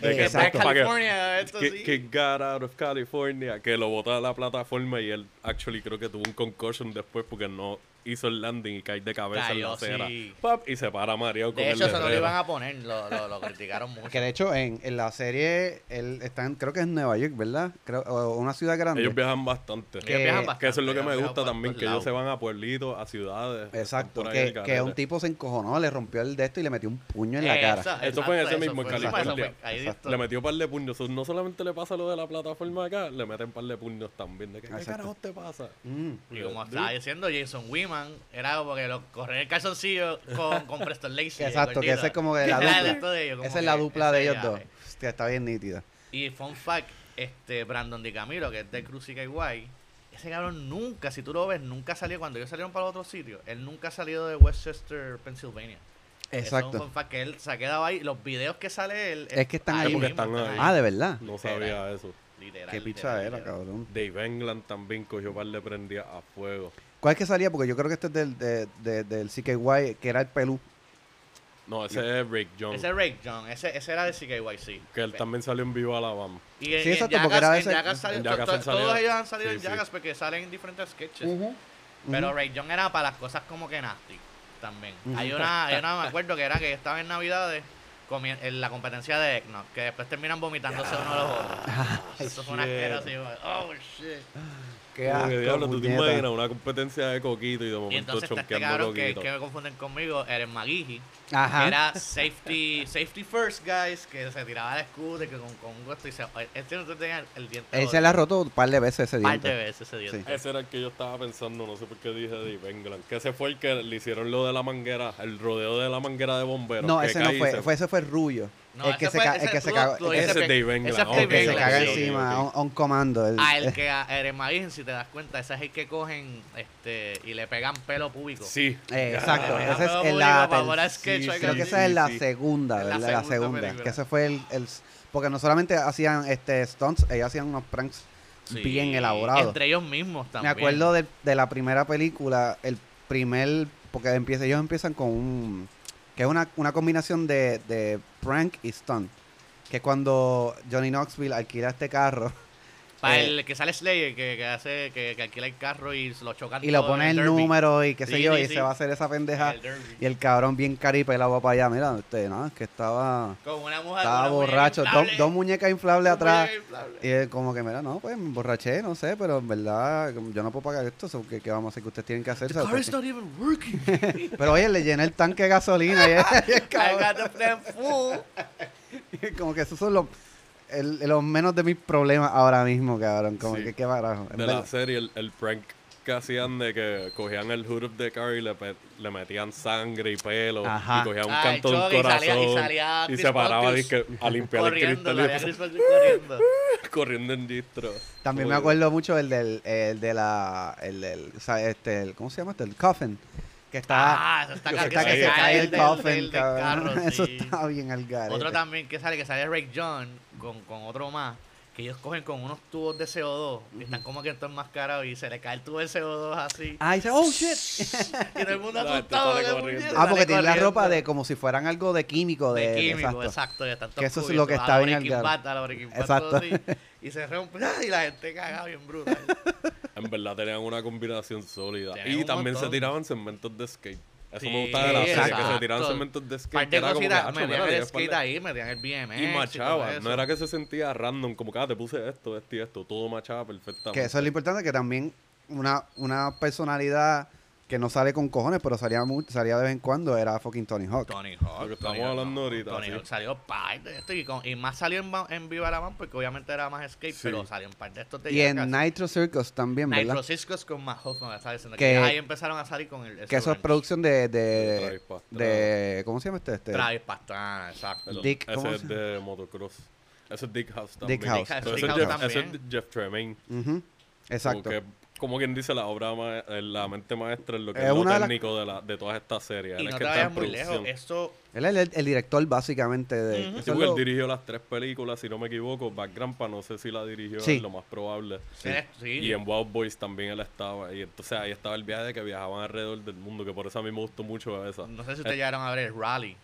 De Eh, que- exacto. pa' que- California, esto que, sí. que got out of California, que lo bota de la plataforma y él actually creo que tuvo un concussion después porque no hizo el landing y cae de cabeza en Cayó, la acera. sí. Pap, y se para mareado con De el hecho, eso no lo iban a poner, lo, lo, lo criticaron mucho. Que de hecho en, en la serie él está en, creo que es en Nueva York, ¿verdad? Creo, o una ciudad grande. Ellos viajan bastante. Que- viajan Que eso es lo que me gusta viajan también, por que ellos se lados. van a pueblitos, a ciudades. están Exacto, por ahí que, que un tipo se encojonó, le rompió el de esto y le metió un puño en la cara. Esa- Eso fue en exacto, ese mismo, en fue- California. eso fue- ahí Exacto. Le metió un par de puños. So, No solamente le pasa lo de la plataforma acá, le meten un par de puños también. De que, ¿Qué Exacto. carajo te pasa? Mm. Y como estaba diciendo Jason Era como que lo, correr el calzoncillo con, con Preston Lacey. Exacto, que ese es como que la dupla. de ellos, Esa es la dupla de ellos ya, dos. eh. Hostia, está bien nítida. Y fun fact, este Brandon DiCamilo, que es de Cruz y Guay, ese cabrón nunca, si tú lo ves, nunca salió cuando ellos salieron para otro sitio. Él nunca ha salido de Westchester, Pennsylvania. Eso es un Exacto. fun fact que él se ha quedado ahí. Los videos que sale él. Es que están ahí. mismo, están ahí. Ah, de verdad. No sabía eso. Literal, Qué picha era, cabrón. Dave England también cogió par de prendía a fuego. ¿Cuál es que salía? Porque yo creo que este es del, de, de- del CKY, que era el pelú. No, ese es Rick John. Ese es Rake John, ese, ese era de CKYC. Que él también salió en Vivo Alabama. Y en, Sí, y en exacto, porque era en ese- salió- en to- él to- salió- todos ellos han salido sí, en sí. Jackass porque salen en diferentes sketches. Pero Ray John era para las cosas como que nasty también. Hay una, hay una, me acuerdo que era que estaba en Navidades en la competencia de Eggnog, que después terminan vomitándose uno a los otros. Eso fue una asquerosa oh shit. Qué Como que, asco, diablo, tú te imaginas una competencia de coquito y de Y momento entonces este chonqueando cabrón que, que me confunden conmigo, Magigi, que Ajá. era safety, safety first, guys, que se tiraba el escudo y que con, con un gusto y se, este no tenía el diente. Él se le ha roto un par de veces ese Un par diente. de veces ese diente. Ese era el que yo estaba pensando, no sé por qué dije Dave England. Que ese fue el que le hicieron lo de la manguera, el rodeo de la manguera de bomberos. No, que ese no y fue, se- fue, ese fue el rubio. No, el que ese se, ca- el que se cagó, Ese es que- Dave England. ese es ok, Dave que se caga encima. On, on comando. el- Ah, el que a Eren Magigi, si te das cuenta, ese es el que cogen este y le pegan pelo público. Sí. eh, exacto, Ah, ese es la creo que sí, esa es la sí. segunda, ¿verdad? La segunda que ese fue el, el- porque no solamente hacían este stunts, ellos hacían unos pranks Sí, bien elaborados. Entre ellos mismos Me también. acuerdo de, de la primera película, el primer, porque empieza, ellos empiezan con un, que es una, una combinación de, de prank y stunt, que cuando Johnny Knoxville alquila este carro Para eh, el que sale Slayer, que, que hace, que, que alquila el carro y lo chocan y lo pone el número y qué sé Sí, yo, sí, y sí. se va a hacer esa pendeja. El. Y el cabrón bien caripelado va para allá, mira, usted, no, es que estaba, Con una mujer. estaba una muñeca borracho, dos, muñecas inflables atrás. muñeca inflable. Y él como que, mira, no, pues me emborraché, no sé, pero en verdad yo no puedo pagar esto, ¿qué, qué vamos a hacer que ustedes tienen que hacer? The car is not even working. Pero oye, le llené el tanque de gasolina y, y el I cabrón- got the flame full. y como que esos son los, el- los menos de mis problemas ahora mismo, cabrón. Como Sí. que qué barajo. De la serie, el, el prank que hacían de que cogían el hood of the car y le, le metían sangre y pelo Ajá. y cogían un Ah, canto de un el choque y salía- corazón y salía y se paraba a limpiar el cristal corriendo. corriendo en distro. También me Como- acuerdo mucho el del, el de la, el del, o sea, este, el- ¿cómo se llama este? El coffin. Que está, Ah, eso está que está que se cae el del- coffin, del- del cabrón. carro, Eso sí. está bien al garete. Otro también que sale, que sale Ray John con, con otro más, que ellos cogen con unos tubos de CO2 y están como que todo enmascarados y se le cae el tubo de CO2 así. Ah, dice, oh shit. Y todo el mundo gente asustado. ah, porque Sale tiene la ropa de como si fueran algo de químico. De, de químico, exacto. exacto. y están todos Que eso es lo que está bien al Bad, Exacto. así, y se rompe y la gente cagada bien brutal. En verdad tenían una combinación sólida. Tenían Y un también se tiraban segmentos de skate. Eso Sí, me gustaba de la serie, que se exacto. tiraban segmentos de skate. Par que de era como que, cositas, "Acho, metían mira, el skate par de-". ahí, metían el BMX. Y machaba, eso. no era que se sentía random, como que ah, te puse esto, esto y esto, todo machaba perfectamente. Que eso es lo importante, que también una, una personalidad que no sale con cojones, pero salía, muy, salía de vez en cuando, era fucking Tony Hawk. Tony Hawk. Lo que estamos Tony Hawk, hablando ahorita, Tony sí. Hawk salió par de esto y, con- y más salió en, en Viva la Man porque obviamente era más skate, Sí. pero salió en par de estos de Y en. Nitro Circus también, ¿verdad? Nitro Ciscos con Matt Hoffman, ¿sabes? Diciendo Que- que ahí empezaron a salir con el. Que eso es producción de, de, ¿cómo se llama este? este? Travis Pastrana, exacto. El- Dick, ¿cómo ese es de motocross. Ese es Dick House también. Dick House. Dick ese, es House Jeff, ese también. es Jeff Tremaine. Exacto. Como, que, como quien dice, la obra ma- eh, la mente maestra en lo que Es es, lo técnico de, la, de todas estas series. Y Él es no que te está en vayas muy lejos. producción. Esto. Él es el, el director básicamente de... Sí, es porque él dirigió las tres películas, si no me equivoco. Backgrandpa no sé si la dirigió, Sí. es lo más probable. Sí. Sí. Y en Wild Boys también él estaba. Y entonces ahí estaba el viaje de que viajaban alrededor del mundo, que por eso a mí me gustó mucho esa. No sé si ustedes llegaron a ver el Rally,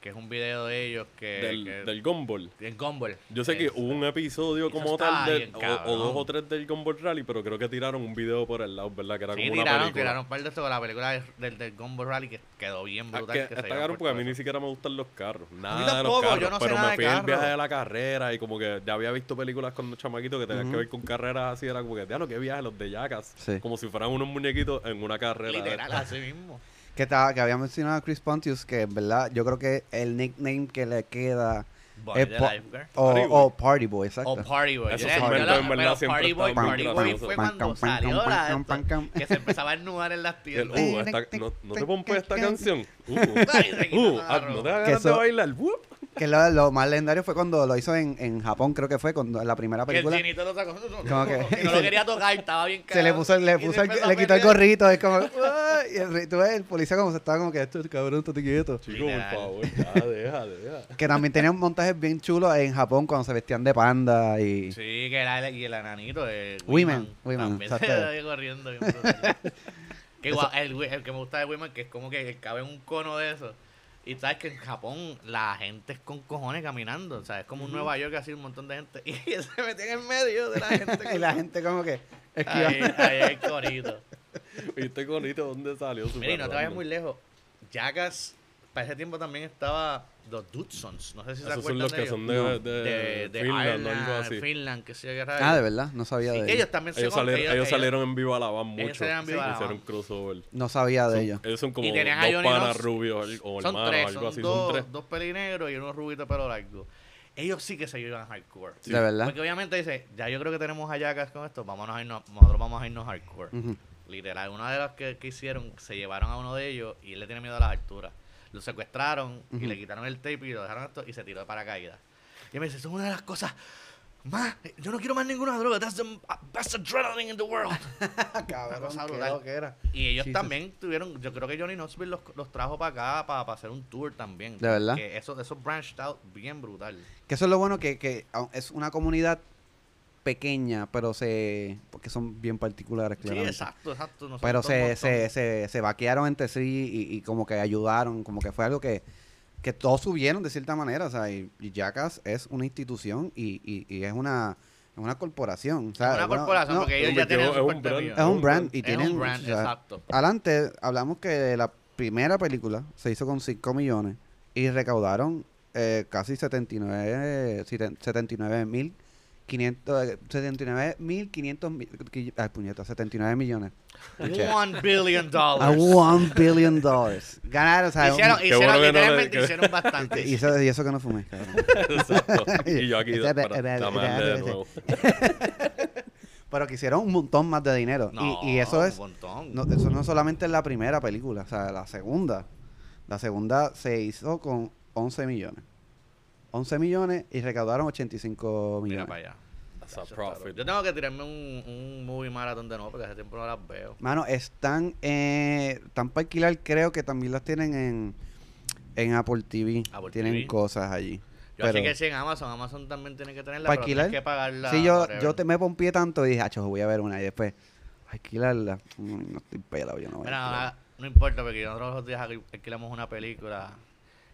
que es un video de ellos que. Del, que- del Gumball. en Gumball. Yo sé que hubo un episodio como tal, del- bien, o, dos o tres del Gumball Rally, pero creo que tiraron un video por el lado, ¿verdad? Que era Sí, como una tiraron, película. tiraron un par de esto con la película de- del, del Gumball Rally que quedó bien Ah, brutal. que que está por porque a mí ni siquiera me gustan los carros. Nada de tampoco, los carros. yo no sé pero nada me de fui en viaje de la carrera y como que ya había visto películas cuando chamaquito que tenían que ver con carreras así. Era como que, diablo, qué viaje los de Jackass. Sí. Como si fueran unos muñequitos en una carrera. de Literal, así mismo. Que, estaba, que había mencionado a Chris Pontius, que en verdad yo creo que el nickname que le queda... Boy es po- o, Party o Boy. Party Boy, exacto. O Party Boy. Esos Yo- yo en verdad, siempre Party Boy, Party Boy fue cuando salió la que se empezaba a ennudar en las tiendas. uh, esta- no, no te pompes esta canción. Uh, uh, ah, no te ganas de eso- bailar. Que lo, lo más legendario fue cuando lo hizo en, en Japón, creo que fue, cuando en la primera Que el película. chinito lo sacó. Como que- Y no lo quería tocar, estaba bien Se le puso, le puso se el- le quitó el gorrito, es como, y el, tú ves, el policía como se estaba como que esto cabrón, estate quieto. Chico, por favor, ya, deja, deja. Que también tenían montajes bien chulos en Japón cuando se vestían de panda y Sí, que era el, y el ananito de Women, Women, También corriendo que el, el que me gusta de Women que es como que cabe en un cono de eso. Y sabes que en Japón la gente es con cojones caminando. O sea, es como un Nueva York así un montón de gente. Y él se metía en el medio de la gente. y la gente como que. Ahí, ahí hay corito. ¿Viste conito dónde salió? Mira, y no te vayas muy lejos. Jackass, para ese tiempo también estaba los Dudsons. No sé si se Esos son acuerdan los de que ellos. son de, No. de, de, de Finland o Ireland, algo así. Finland, que se Ah, de verdad, no sabía Sí, de ellos. ellos también se Ellos con- salieron, ellos, ellos- salieron en Viva la Van mucho. salieron en Viva la Hicieron crossover. No sabía de Son- ellos. ellos son como Y dos tenían a Johnny panas rubios o Son hermanos, tres, algo son así. dos, son tres. dos pelinegros y uno rubito pero largo. Ellos sí que se iban hardcore. De verdad. Porque obviamente dice, ya yo creo que tenemos Jackass con esto, vámonos a irnos, nosotros vamos a irnos hardcore. Ujú. Literal, una de las que, que hicieron, se llevaron a uno de ellos y él le tiene miedo a las alturas. Lo secuestraron y Ujú. le quitaron el tape y lo dejaron esto y se tiró de paracaídas. Y me dice, eso es una de las cosas más, yo no quiero más ninguna droga, that's the best adrenaline in the world. Cabrón, qué brutal. loquera. Y ellos Jesus. también tuvieron, yo creo que Johnny Knoxville los, los trajo para acá para, hacer un tour también. ¿De verdad? Que eso, eso branched out bien brutal. Que eso es lo bueno que, que au- es una comunidad pequeña, pero se porque son bien particulares, Sí, claramente. exacto, exacto. pero se, se, se, se vaquearon entre sí y, y como que ayudaron, como que fue algo que, que todos subieron de cierta manera, o sea, y, y Jackass es una institución y, y, y es una es una corporación. o sea, una bueno, corporación, no, porque ellos es ya un- tienen es su un brand. es un brand y Es tienen un brand, o sea, exacto. Adelante, hablamos que la primera película se hizo con 5 millones y recaudaron eh, casi 79 79 mil 500 79 mil 500 mil ay puñeta 79 millones One billion a dollars. one billion dollars ganaron o sea, Hicieron, hicieron bueno que literalmente hicieron bastante. y eso, y eso que no fumé. Exacto. Y yo aquí, pero que hicieron un montón más de dinero. No, y, y eso es, un montón. no, eso no solamente es la primera película, o sea, la segunda. La segunda se hizo con 11 millones. 11 millones y recaudaron 85 Mira millones. para allá. That's a profit. Yo tengo que tirarme un, un movie marathon de nuevo porque hace tiempo no las veo. Mano, están, eh, están para alquilar, creo que también las tienen en, en Apple TV. Apple tienen TV. cosas allí. Yo Pero- así que sí en Amazon, Amazon también tiene que tenerla, ¿Para pero tienes alquilar? que pagarla. sí, yo, yo te me pompié tanto y dije, acho, voy a ver una. Y después, alquilarla. Mm, No estoy pelado, yo no voy a Mira, alquilar. no, no importa porque nosotros los días alquil- alquilamos una película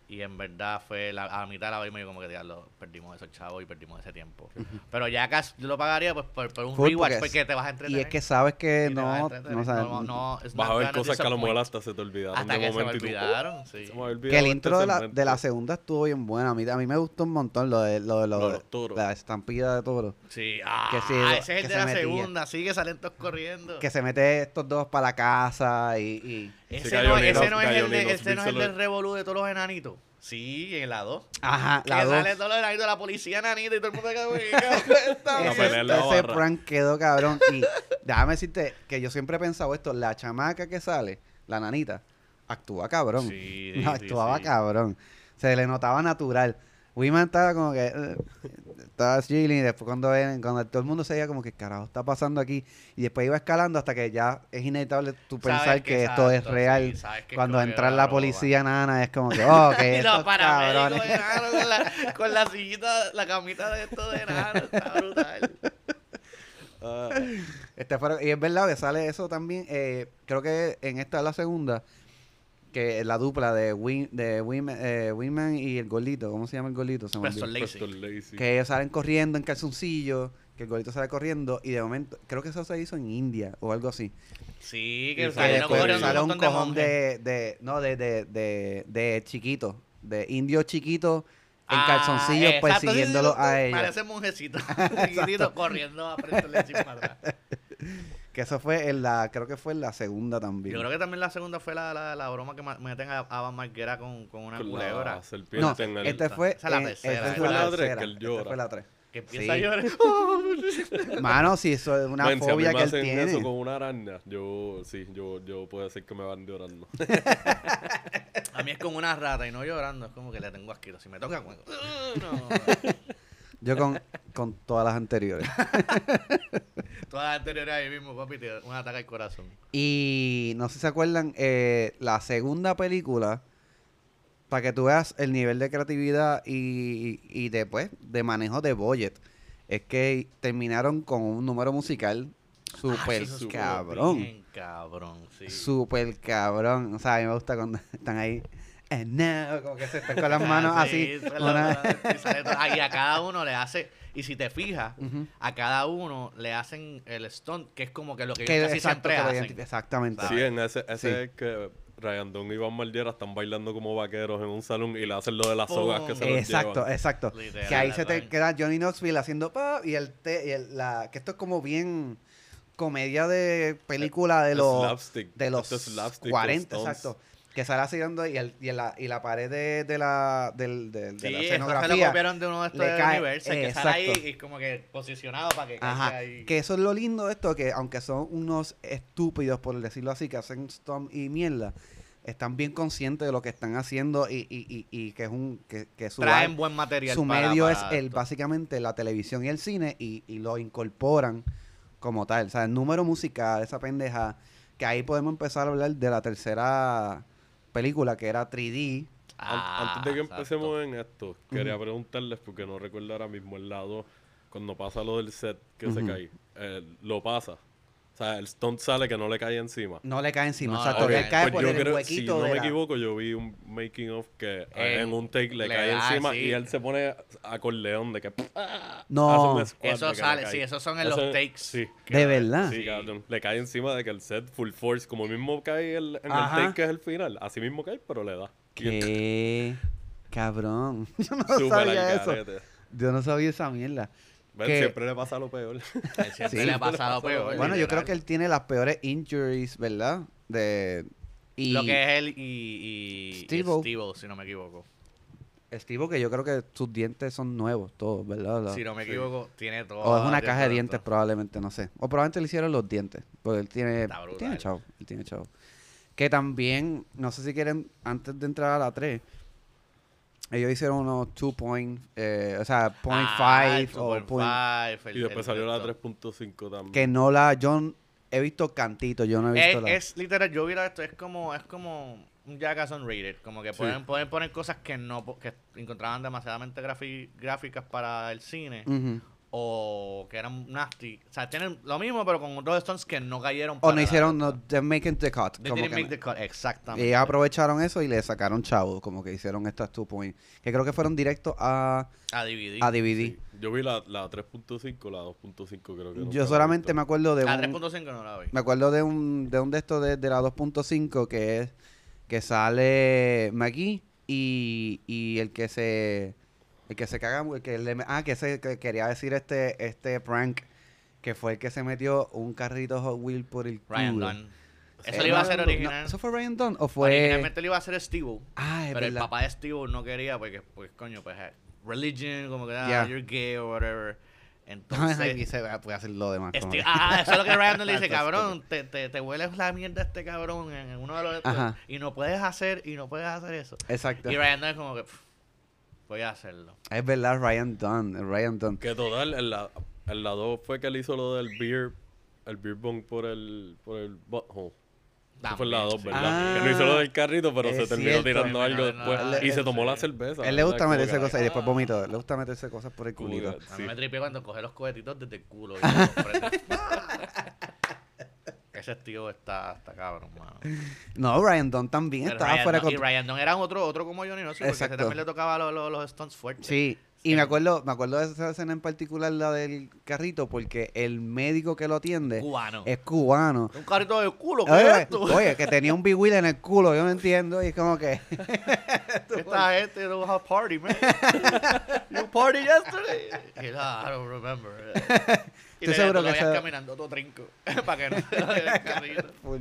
y en verdad fue la, a la mitad de la vimos y como que diablo, perdimos esos chavos y perdimos ese tiempo. Pero ya acá yo lo pagaría pues por, por un Full, rewatch porque porque, te vas a Y entretener. es que sabes que Y te vas a no, no, sabes, no, no, Vas a ver cosas que a lo mejor hasta se te olvidaron hasta de que se me momento y tú, olvidaron, "Oh, sí. se me Que el este intro de la, segmento". de la segunda estuvo bien bueno. A mí, a mí me gustó un montón lo de, lo de, lo Lo de los toros. la estampida de toros. Sí, ah, Que sí, ese es el de se la metía. segunda, sigue salen todos corriendo. Que se mete estos dos para la casa y... y- Ese, no, ese no es el, de, ese no es el del revolú de todos los enanitos. Sí, en la 2. Ajá, Que la dos. sale todos los enanitos, la policía enanita y todo el mundo La Ese, ese prank quedó cabrón. Y déjame decirte que yo siempre he pensado esto. La chamaca que sale, la nanita, actúa cabrón. Sí, No, sí, actuaba sí. cabrón. Se le notaba natural. Wiman estaba como que... eh, estaba chilling y después cuando, ven- cuando todo el mundo se veía como que carajo está pasando aquí y después iba escalando hasta que ya es inevitable tú pensar que que, esto es real. sí, cuando entra la policía nana es como que, oh, que Y estos los cabrones. con la, con la sillita, la camita de estos de enano, está brutal. Ah, Este fueron- y es verdad que sale eso también. eh, creo que en esta es la segunda. Que la dupla de Win, de Winman, eh, Winman y el gordito. ¿Cómo se llama el gordito? Se Preston Lazy. Que ellos salen corriendo en calzoncillo. Que el gordito sale corriendo. Y de momento, creo que eso se hizo en India o algo así. Sí, Y que salieron después sale un un montón de cojón de, de. No, de, de, de, de chiquito. De indio chiquito en Ah, calzoncillos exacto, sí, sí, persiguiéndolo sí, a ellos. Parece monjecito, chiquitito, corriendo a Preston Lazy para atrás. Que eso fue en la. Creo que fue en la segunda también. Yo creo que también la segunda fue la, la, la broma que meten a Avan Marguera con, con una culebra. No, en el... este fue. Esa es la tercera, esta fue la la tres, tercera. que él esta llora. fue la tres. Que empieza Sí. a llorar. Mano, si eso es una Man, si a mí fobia me que él hacen tiene. eso con una araña, yo sí, yo, yo puedo decir que me van llorando. A mí es como una rata y no llorando, es como que le tengo asquito. Si me toca, como, "Uh, no. Yo con, con todas las anteriores. Todas las anteriores ahí mismo, papi, te un ataque al corazón. Y no sé si se acuerdan, eh, la segunda película, para que tú veas el nivel de creatividad y, y de, pues, de manejo de budget, es que terminaron con un número musical súper Ah, cabrón. Bien cabrón, sí. Súper cabrón. O sea, a mí me gusta cuando están ahí. And now, como que se están con las manos Ah, así. una- y ah, a cada uno le hace, y si te fijas, a cada uno le hacen el stunt, que es como que lo que Que ellos casi exacto, siempre que lo hacen. identifi- Exactamente. Sí, en ese, ese Sí. es que Ryan Dunn y Iván Margera están bailando como vaqueros en un salón y le hacen lo de las sogas que se los Exacto, llevan. exacto. Literal, que ahí se te queda Johnny Knoxville haciendo pa y el, te, y el- la que esto es como bien comedia de película de los slapstick. de los Esto es slapstick con 40, stunts. exacto. Que sale haciendo y, el, y, la, y la pared de, de la del, de Sí, la eso se lo escenografía. copiaron de uno de estos de Universal, que sale ahí y como que posicionado para que caiga Ajá, ahí. que eso es lo lindo de esto, que aunque son unos estúpidos, por decirlo así, que hacen stomp y mierda, están bien conscientes de lo que están haciendo y, y, y, y que es un que, que su, Traen buen material su para- medio para es el básicamente la televisión y el cine y, y lo incorporan como tal. O sea, el número musical, esa pendeja, que ahí podemos empezar a hablar de la tercera película que era 3D. An- Ah, Antes de que exacto. empecemos en esto, quería preguntarles, porque no recuerdo ahora mismo el lado, cuando pasa lo del set que se cae, eh, lo pasa. O sea, el stunt sale que no le cae encima. No le cae encima, No, exacto. ok. Le cae Pues por yo el creo, huequito si no de me la- equivoco, yo vi un making of que En- un take le, le cae da, encima sí. y él se pone acordeón de que No. hace un squat Eso que sale, sí, esos son en los takes. Sí. De verdad. Sí, cabrón. Le cae encima de que el set full force, como mismo cae el, en Ajá. el take que es el final, así mismo cae, pero le da. ¿Qué? Cabrón. Yo no súper sabía eso. Yo no sabía esa mierda. Que- Siempre le pasa lo peor. Él siempre Sí. le ha pasado peor. Bueno, yo creo que él tiene las peores injuries, ¿verdad? De y Lo que es él y, y Steve-O. Steve-O, si no me equivoco. Steve, que yo creo que sus dientes son nuevos, todos, ¿verdad? Si no me equivoco, tiene todo. o es una caja de dientes, probablemente, no sé. O probablemente le hicieron los dientes. Porque él tiene. Él brutal. tiene chavo. Él tiene chavo. Que también, no sé si quieren, antes de entrar a la 3, ellos hicieron unos 2 point, eh, o sea, point Ah, 5 o point. 2.5, el- Y después el- salió la esto. 3.5 también. Que no la. Yo he visto cantitos, yo no he visto Es, la. es literal, yo vi esto, es como, es como un Jackass Unrated, como que Sí. pueden, pueden poner cosas que no po- que encontraban demasiadamente gráficas para el cine Ujú. O que eran nasty. O sea, tienen lo mismo pero con otros stunts que no cayeron O para no la- hicieron, no, they're making the cut. They como didn't que make no. the cut, exactamente. Y aprovecharon eso y le sacaron chavo, como que hicieron estas 2 point. Que creo que fueron directos a, a DVD. a DVD. Sí. Yo vi la, la 3.5, la 2.5 creo que nunca Yo la solamente me acuerdo de La un, 3.5 no la vi. me acuerdo de un de un de estos de, de la 2.5 que es que sale McGee y, y el que se el que se caga el que le, ah que se que quería decir este este prank que fue el que se metió un carrito Hot Wheel por el culo. Ryan Dunn. Eso Eh, le iba a no, original. ¿Eso fue Ryan Dunn o fue Originalmente le iba a ser Steve. Ah, es Pero el papá de Steve no quería porque, pues, coño, pues, eh, religion, como que, ah, Yeah. you're gay o whatever. Entonces, se va- puede hacer lo demás. que- ah, eso es lo que Ryan le dice, cabrón, te, te, te hueles la mierda a este cabrón en, uno de los Ajá. y no puedes hacer, y no puedes hacer eso. Exacto. Y Ryan Dunn es como que, "Pff, voy a hacerlo. Es verdad, Ryan Dunn, Ryan Dunn. Que total, en la, en la 2 fue que él hizo lo del beer, el beer bong por el, por el butthole. Eso fue en la 2, También, ¿verdad? que no hizo lo del carrito, pero se terminó cierto. tirando algo después. y se tomó la cerveza. Él le gusta meterse cosas y después vomitó. Le gusta meterse cosas por el culito. que- A Sí. mí me tripié cuando coge los cohetitos desde el culo. y. Ese tío está, está cabrón, mano. No, Ryan Dunn también Pero estaba Ryan fuera de Dunn- Y. Ryan Dunn era otro, otro como Johnny, no sé, porque ese también le tocaba los, los, los stunts fuertes. Sí, y me acuerdo, me acuerdo de esa escena en particular, la del carrito, porque el médico que lo atiende Cubano. es cubano. Un carrito de culo, ¿qué es esto? oye, que tenía un big wheel en el culo, yo no entiendo, y es como que... Esta gente don't have party, man. you party yesterday? Y él, "Ah, I don't remember. Y Estoy seguro que veías esa- caminando todo trinco. para que no full,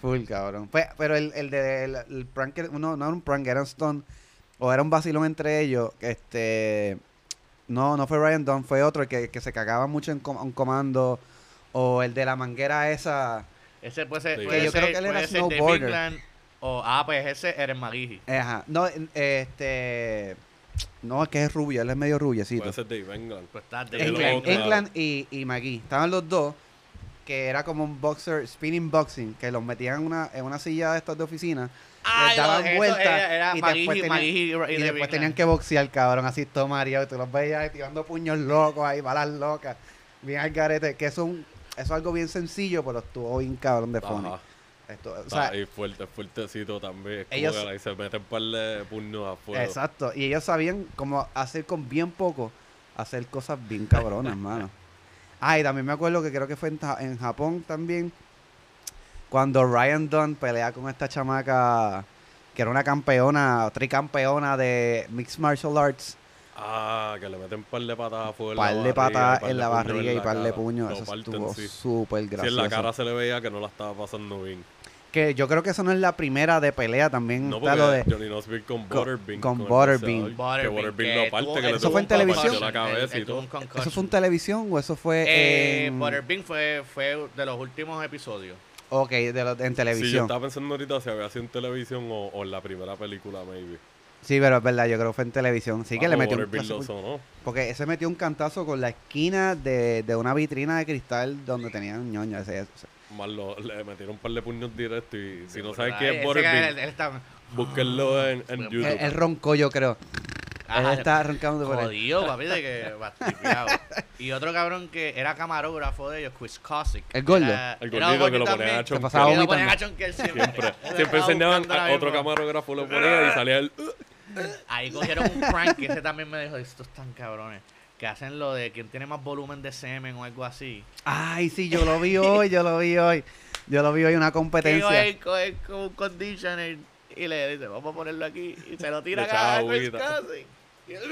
full, cabrón. Pues, pero el, el de el, el prank, que- no, no era un prank, era un stunt, o era un vacilón entre ellos, que este... No, no fue Ryan Dunn, fue otro el que, que se cagaba mucho en com- un comando, o el de la manguera esa... Ese puede ser, Sí. puede Que yo creo ser- que él era snowboarder. O, ah, pues ese era el Magigi. Ajá. No, este. No, es que es rubio, él es medio rubiecito. Puede ser Dave England. Pues está Dave England. England y, y McGee. Estaban los dos, que era como un boxer, spinning boxing, que los metían en una, en una silla de estas de oficina, Ah, les daban no, vueltas era- era y Magigi, después, tenían, y y después tenían que boxear, cabrón, así todo Mario, y tú los veías ahí tirando puños locos ahí, balas locas, bien al garete, que eso, es un- eso es algo bien sencillo, pero estuvo bien cabrón de funny. Esto, o sea, Está ahí fuerte, fuertecito también. Es como ellos- que y se meten par de puños afuera. Exacto. Y ellos sabían cómo hacer con bien poco, hacer cosas bien cabronas, hermano. Ah, y también me acuerdo que creo que fue en, en Japón también, cuando Ryan Dunn pelea con esta chamaca, que era una campeona, tricampeona de Mixed Martial Arts, Ah, que le meten un par de patadas afuera. par de patadas en la barriga y par de puños. Eso estuvo súper gracioso. en la cara se le veía que no la estaba pasando bien. Que yo creo que eso no es la primera de pelea, también No, está porque lo de... Johnny Knoxville con Butterbean. con Butterbean. Que Butterbean lo parte, que le ¿Eso fue en televisión? la cabeza y todo. ¿Eso fue en televisión o eso fue Eh, en...? Butterbean fue, fue de los últimos episodios. Ok, de lo- en Sí, yo televisión. estaba pensando ahorita si había sido en televisión o, o en la primera película, maybe. Sí, pero es verdad, yo creo que fue en televisión. Sí, que Ah, le o metió un cantazo. Porque ese metió un cantazo con la esquina de, de una vitrina de cristal donde tenían ñoño. Ese, ese- Más lo- le metieron un par de puños directos y si no ah, qué es Butterbean, búsquenlo en, en Él- YouTube. Él, él roncó, yo creo. Ajá, él está roncando por ahí. Jodido, papi, de que. Y otro cabrón que era camarógrafo de ellos, Chris Cosick. El gordo. Era- El gordito que lo ponían a Se pasaba que lo ponían a chonquear siempre. Siempre, Él siempre enseñaban a otro camarógrafo lo ponía y salía el... Ahí cogieron un prank que ese también me dijo, estos tan cabrones. Que hacen lo de quien tiene más volumen de semen o algo así. Ay, sí, yo lo vi hoy, yo lo vi hoy. Yo lo vi hoy en una competencia. coge con un conditioner y le dice, vamos a ponerlo aquí. Y se lo tira acá agüita. Cosick. Y, él,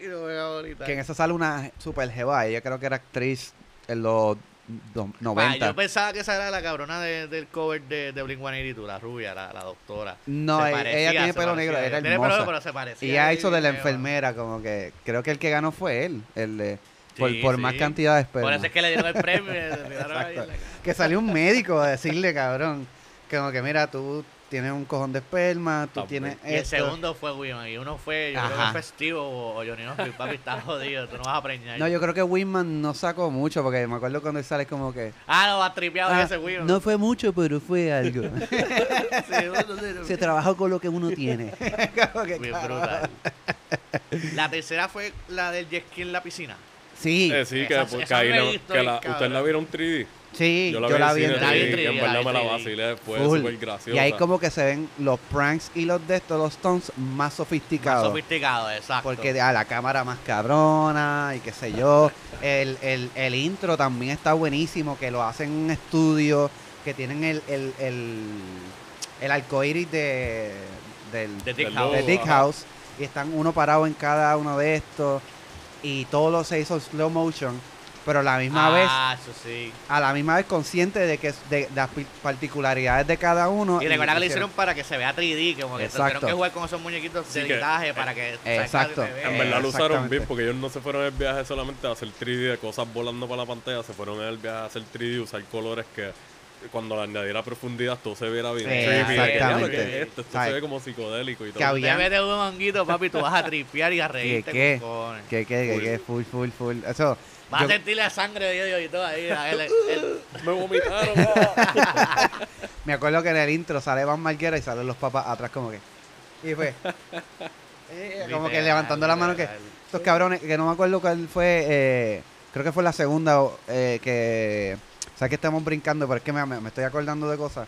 y lo ve ahorita. Que en esa sale una super jeva. Ella creo que era actriz en los 90. yo pensaba que esa era la cabrona de- del cover de, de Blink-182, la rubia, la, la doctora. No, Se e- parecía, ella tiene pelo negro, era Tiene pelo pero se parecía. Y ella hizo de la Eva. enfermera, como que creo que el que ganó fue él, el de, por, Sí, por sí. más cantidad de esperma. Por eso es que le dieron el premio. le la- Que salió un médico a decirle, cabrón, como que mira, tú tienes un cojón de esperma, tú También. tienes Y el esto. segundo fue William. Y uno fue, yo creo Ajá. que fue Steve o, o Johnny Knoxville. Papi, estás jodido. Tú no vas a preñar. No, yo creo que Winman no sacó mucho, porque me acuerdo cuando él sale como que... Ah, no, va tripeado "Ah, ese William. no fue mucho, pero fue algo. Se- trabajó con lo que uno tiene. Como que, Bien cabrón. brutal. La tercera fue la del jet ski en la piscina. Sí, Eh, sí, que, Esa- porque esa ahí la que la. ¿Ustedes la vieron 3D? Sí, Yo la vi, La vi en 3D, 3D, que en la verdad vi me la en 3D. vacilé, fue Full. súper graciosa. Y ahí como que se ven los pranks y los de estos, los stunts más Más sofisticados. sofisticado, exacto. Porque a la cámara más cabrona y qué sé yo. El, el, el intro también está buenísimo, que lo hacen en un estudio, que tienen el, el, el, el arcoíris de, del, De Dick Del House. de logo. Dick ajá. House. Y están uno parado en cada uno de estos. Y todo lo se hizo en slow motion. Pero a la misma vez, Ah, eso sí. a la misma vez consciente de que de, de las particularidades de cada uno. Y recuerda que lo hicieron- para que se vea 3D, como que tuvieron que jugar con esos muñequitos Sí, de que- editaje para que Exacto. se vea. En verdad lo usaron bien porque ellos no se fueron en el viaje solamente a hacer 3D de cosas volando para la pantalla, se fueron en el viaje a hacer 3D, usar colores que cuando le añadiera profundidad todo se viera bien. Sí, exactamente. ¿qué es esto? Esto se ve como psicodélico y todo. Que había- Te un manguito, papi, tú vas a tripear y a reírte qué? Que, que, que, que, full, full, full. Eso. Vas yo- a sentir la sangre de Dios y todo ahí. a él- él- Me vomitaron. Me acuerdo que en el intro sale Van Marguera y salen los papás atrás como que. Y fue. eh, como que levantando la mano que. Estos cabrones, que no me acuerdo cuál fue. eh, creo que fue la segunda eh, que. ¿Sabes que estamos brincando? Pero es que me, me- me estoy acordando de cosas.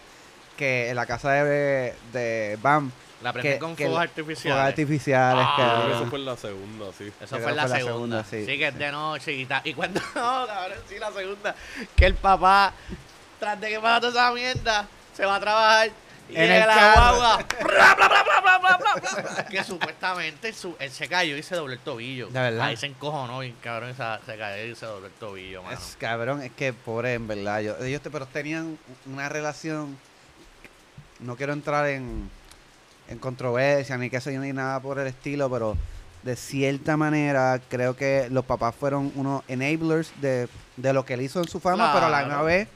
Que en la casa de, de Bam. La prendí que- con que fuegos artificiales. Fuegos artificiales, Ah, que eso fue en la segunda, sí. Eso fue en la, fue la segunda. segunda, sí, Sí, que es sí. de noche y tal. Y cuando. No, cabrón, sí, la segunda. Que el papá, tras de que pasa toda esa mierda, se va a trabajar en el la que supuestamente su, él se cayó y se dobló el tobillo. De verdad. Ahí se encojonó y cabrón se, se, cayó y se dobló el tobillo. Es, cabrón, es que pobre, en verdad. Ellos te, pero tenían una relación. No quiero entrar en, en controversia ni qué sé ni nada por el estilo, pero de cierta manera creo que los papás fueron unos enablers de, de lo que él hizo en su fama, pero a la misma vez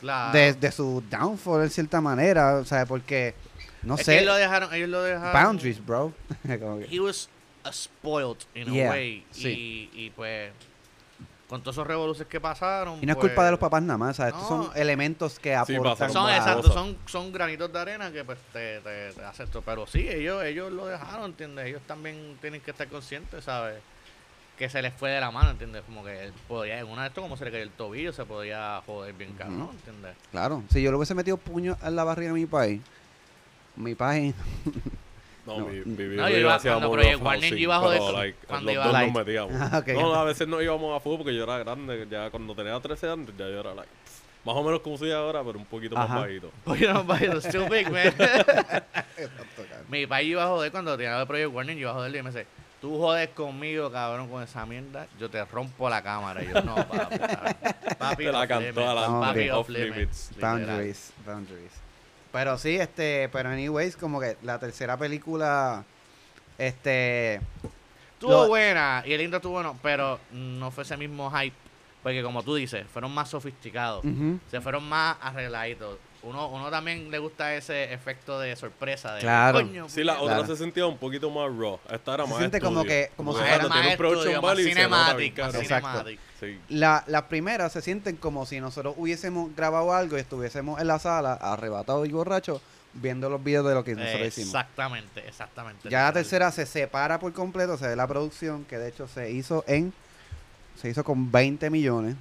Claro. de, de su downfall en cierta manera. O sea, porque no es sé. ellos lo dejaron, ellos lo dejaron. boundaries, bro. Como que- He was a spoiled in a Yeah, way. sí. Y, y pues, con todos esos revoluciones que pasaron. y no es pues, culpa de los papás nada más, ¿sabes? Estos son elementos que Sí, aportan. pasaron Son, Son exacto, son, son granitos de arena que pues te, te, te hacen esto. Pero sí, ellos, ellos lo dejaron, ¿entiendes? Ellos también tienen que estar conscientes, ¿sabes? Que se les fue de la mano, ¿entiendes? Como que él podía, en una de estos, como se le cayó el tobillo, se podía joder bien cabrón, Ujú. ¿entiendes? Claro, si yo le hubiese metido puño en la barriga a mi país, mi país. No, No. mi, mi No, yo iba- cuando Project Warning, iba a joder like, cuando los iba dos like- nos metíamos. Ok. No, a veces no íbamos a fútbol porque yo era grande. Ya cuando tenía 13 años, ya yo era like, más o menos como soy ahora, pero un poquito Ajá. más bajito. Oye, no, vaya, still big, man. Mi país iba a joder cuando tenía el Project Warning, yo iba a joderle y me dice, tú jodes conmigo, cabrón, con esa mierda, yo te rompo la cámara. Y yo, no, papi, papi. Te la cantó limits, adelante, papi off off limits. Boundaries, boundaries. Pero sí, este, pero anyways, como que la tercera película, este, Estuvo Lo- buena y el intro estuvo bueno, pero no fue ese mismo hype. Porque como tú dices, fueron más sofisticados. Se fueron más arregladitos. Uno, uno también le gusta ese efecto de sorpresa. De, Claro. Coño, Sí, la puñeta". otra Claro. se sentía un poquito más raw. Esta era Se más siente como que- como si fuera más tiene un production estudio, más cinematic, más. Exacto. Sí. la, las primeras se sienten como si nosotros hubiésemos grabado algo y estuviésemos en la sala, arrebatados y borrachos, viendo los videos de lo que nosotros hicimos. Exactamente, exactamente. Ya la tercera se separa por completo, se ve la producción, que de hecho se hizo en, se hizo con 20 millones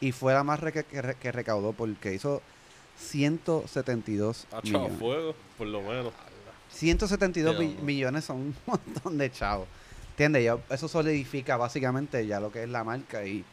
y fue la más re- que, que re- que recaudó porque hizo 172 Ha echado millones. fuego, por lo menos. 172 Pero mi- no. millones son un montón de chavos. ¿Entiendes? Ya eso solidifica básicamente ya lo que es la marca y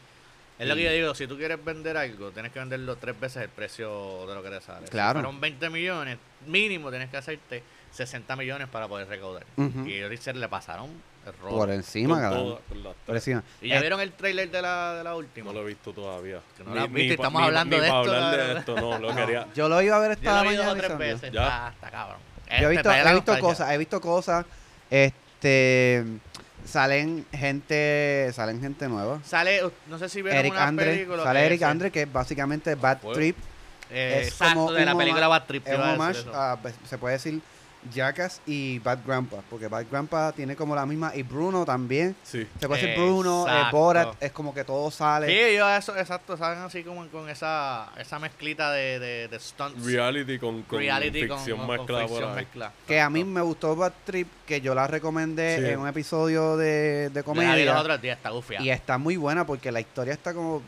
Es lo que yo digo, si tú quieres vender algo, tienes que venderlo tres veces el precio de lo que te sale. Claro. Si fueron 20 millones, mínimo tienes que hacerte 60 millones para poder recaudar. Ujú. Y ellos le pasaron Por encima, Con cabrón. toda- con las Por encima. ¿Y ya Eh, vieron el trailer de la, de la última? No lo he visto todavía. Que no lo has visto y pa- estamos hablando de pa' esto, hablar de cabrón. esto, no, lo quería. yo lo iba a ver Yo esta lo he visto mañana. dos o tres Lisandro. veces. Ya. Está, está cabrón. Yo he Este, visto, te da la he visto nostalgia. cosas, he visto cosas. Este salen gente, salen gente nueva. Sale, no sé si vieron Eric una Andre, película sale que Eric Andre que es básicamente Bad Fuego. Trip, eh, es exacto, como de la un película Bad Trip. te es iba un a decir homage eso. a, pues, se puede decir Jackass y Bad Grandpa, porque Bad Grandpa tiene como la misma y Bruno también. Sí. Se puede decir Bruno, eh. Borat, es como que todo sale. Sí, yo eso, exacto, saben así como con esa, esa mezclita de, de, de stunts. Reality con, con reality ficción con- ficción mezclada. Que a mí me gustó Bad Trip, que yo la recomendé Sí. en un episodio de, de La vi comedia. los otros días, está gufia. Y está muy buena porque la historia está como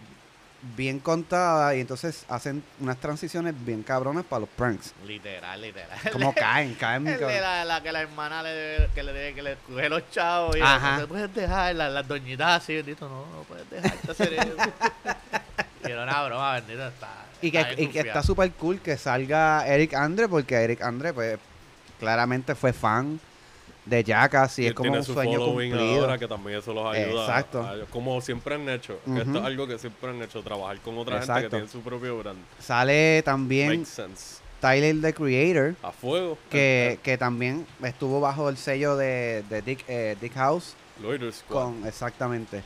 bien contada y entonces hacen unas transiciones bien cabronas para los pranks. Literal, literal. Como caen, caen de cabrón. la, la que la hermana le, que le, que le coge los chavos y Ajá. no puedes dejar, las, las doñitas así, bendito, no, no puedes dejarte hacer eso. y era una broma, bendito, está. Y que, y que está súper cool que salga Eric Andre porque Eric Andre pues claramente fue fan de Jackass y, es como un su sueño cumplido. ahora que también eso los ayuda. Exacto. a- como siempre han hecho. esto es algo que siempre han hecho, trabajar con otra gente que tiene su propio brand. Sale también. Tyler the Creator A fuego. que, que también estuvo bajo el sello de, de Dick, eh, Dick House Loiter Squad. Con, exactamente.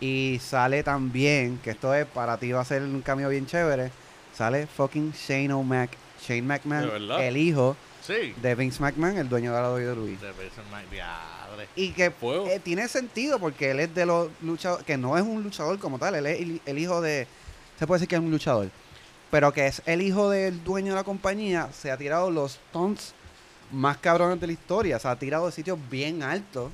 Y sale también, que esto es para ti va a ser un cambio bien chévere, sale fucking Shane O'Mac, Shane McMahon, el hijo Sí. de Vince McMahon, el dueño de la WWE. De Mike, diadre. Y que eh, tiene sentido porque él es de los luchadores, que no es un luchador como tal, él es el, el hijo de, se puede decir que es un luchador, pero que es el hijo del dueño de la compañía, se ha tirado los stunts más cabrones de la historia, se ha tirado de sitios bien altos,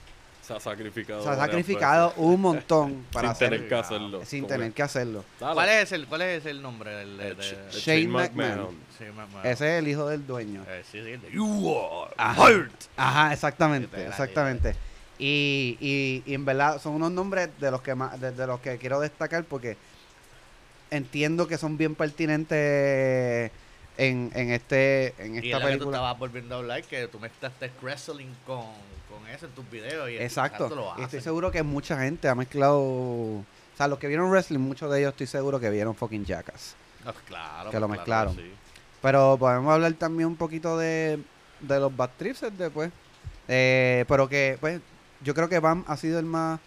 Se ha sacrificado. se ha sacrificado veces. un montón para Sin tener que hacerlo. sin tener que hacerlo. ¿Cuál es el, cuál es el nombre del de, Eh, de- Sh- Shane McMahon. Ese es el hijo del dueño. Eh, sí, sí, el de You are Ajá. fired. Ajá, exactamente, exactamente. Y, y, y en verdad son unos nombres de los que más, de, de los que quiero destacar porque entiendo que son bien pertinentes en, en este en Y es esta lo que tú película. estabas volviendo a hablar, que tú mezclaste wrestling con eso en tus videos. Y Exacto. lo estoy seguro que mucha gente ha mezclado, o sea, los que vieron wrestling, muchos de ellos estoy seguro que vieron fucking Jackass. Ah, claro. que lo claro mezclaron. sí. Pero podemos hablar también un poquito de, de los bad trips después. Eh, pero que, pues, yo creo que Bam ha sido el más,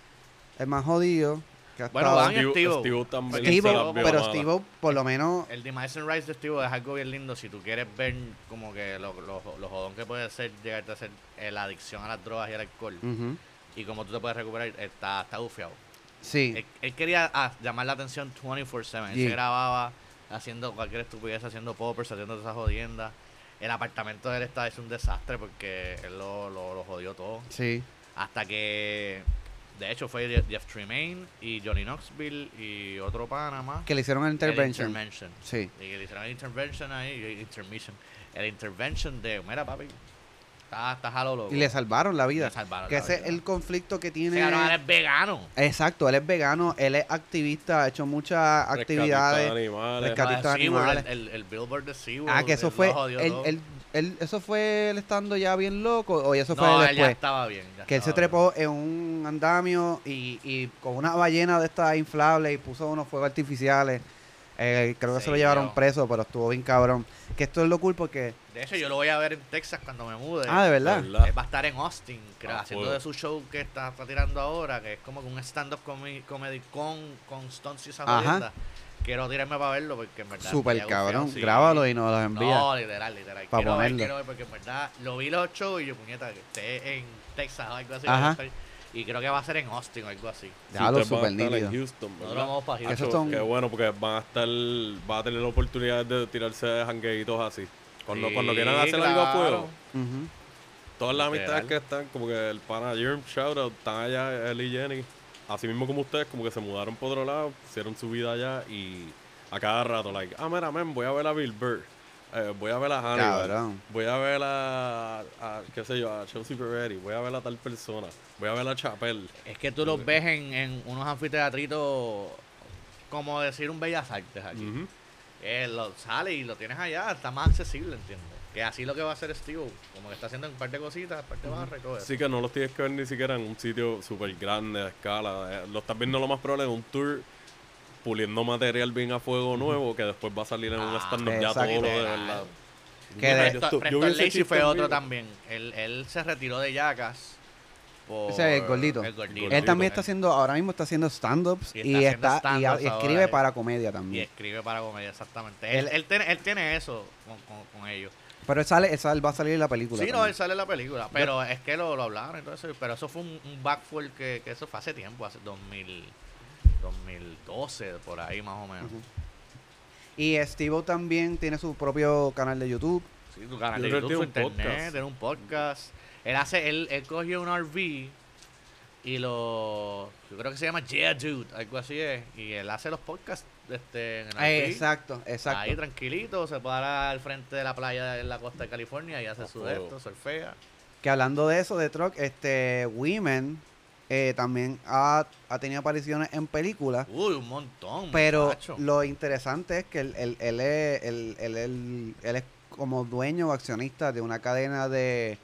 el más jodido. Bueno, Van Steve. Steve también vio pero malas. Steve por lo menos El Demise Rise de Steve es algo bien lindo. Si tú quieres ver como que lo, lo, lo jodón que puede ser llegarte a hacer eh, la adicción a las drogas y al alcohol y cómo tú te puedes recuperar, está, está bufiado. sí, Él, él quería ah, llamar la atención 24-7. Él se grababa haciendo cualquier estupidez, haciendo poppers, haciendo todas esas jodiendas. El apartamento de él está es un desastre porque él lo, lo, lo jodió todo. sí. Hasta que, de hecho, fue Jeff, Tremaine y Johnny Knoxville y otro Panamá. Que le hicieron el intervention. intervention. Sí. Y que le hicieron el intervention ahí, intermission. El intervention de, mira papi, está, está jalo loco. Y le salvaron la vida. Le salvaron Que la ese es el conflicto que tiene. cabrón ahora es vegano. Exacto, él es vegano, él es activista, ha hecho muchas Rescatista de actividades. animales. Ah, de SeaWorld, animales. el, el, el billboard de SeaWorld. Ah, que eso él fue. Él, él- él- eso fue él estando ya bien loco, o eso fue no, él ya después. estaba bien. ya Que él se bien. trepó en un andamio y, y con una ballena de estas inflables y puso unos fuegos artificiales. Eh, creo que se lo llevaron yo. preso, pero estuvo bien cabrón. Que esto es lo cool porque. De hecho, yo lo voy a ver en Texas cuando me mude. Ah, de verdad. De verdad. Él va a estar en Austin, creo, Ah, haciendo fuego. de su show que está, está tirando ahora, que es como que un stand-up comi- comedy con, con stunts y esa. Quiero tirarme para verlo porque en verdad. Súper cabrón. sí. Grábalo y nos los envía. No, literal, literal. Pa' quiero ver, ponerlo. quiero ver porque en verdad lo vi los shows y yo, puñeta, que esté en Texas o algo así. Ajá. Y creo que va a ser en Austin o algo así. Ya lo super nítido. en Houston, vamos para Houston. son- Qué bueno, porque van a estar, va a tener la oportunidad de tirarse de jangueitos así. Cuando, Sí, cuando quieran hacer algo a claro. fuego, todas las amistades que están, como que el pana Jerm Shoutout, están allá, él y Jenny, así mismo como ustedes, como que se mudaron por otro lado, hicieron su vida allá y a cada rato, like, ah, mira, men, voy a ver a Bill Burr, eh, voy a ver a Hannibal, Cabrón. voy a ver a, a, qué sé yo, a Chelsea Peretti, voy a ver a tal persona, voy a ver a Chapel. Es que tú los ves en, en unos anfiteatritos, como decir un bellas artes aquí. Ujú. Eh, lo sale y lo tienes allá, está más accesible, ¿entiendes? Que así lo que va a hacer Steve, como que está haciendo un par de cositas, parte de barra y todo eso. Así que no los tienes que ver ni siquiera en un sitio súper grande, a escala. Eh, Lo estás viendo lo más probable en un tour puliendo material bien a fuego nuevo que después va a ser en un Ah, stand-up ya todo de verdad. Que de- yo Preston, estu- yo chiste fue otro también. Él, él se retiró de Jackass. Por Ese es el gordito. El gordito. Gordito. Él también está haciendo, ahora mismo está haciendo stand-ups Y y, está y, y escribe ahora, para comedia Y también. escribe para comedia, exactamente. Él, Él- él, tiene, él tiene eso con, con, con ellos. Pero él sale, él sale- va a salir en la película. Sí, no, también. él sale en la película. Pero es que lo, lo hablaron y todo eso. Pero eso fue un, un que, que eso fue hace tiempo, hace 2000, 2012, por ahí más o menos. Ujú. Y Steve también tiene su propio canal de YouTube. Sí, tu canal Yo de creo que YouTube, su tiene un internet, podcast. tiene un podcast. Él hace, él, él cogió un RV y lo, yo creo que se llama Yeah Dude, algo así es. Y él hace los podcasts este, en el Eh, exacto, exacto. Ahí tranquilito, se para al frente de la playa en la costa de California y hace A su esto, surfea. Que hablando de eso, de truck, este, Women eh, también ha, ha tenido apariciones en películas. Uy, un montón. Pero muchacho. lo interesante es que él, él, él es, él, él- él- él es como dueño o accionista de una cadena de,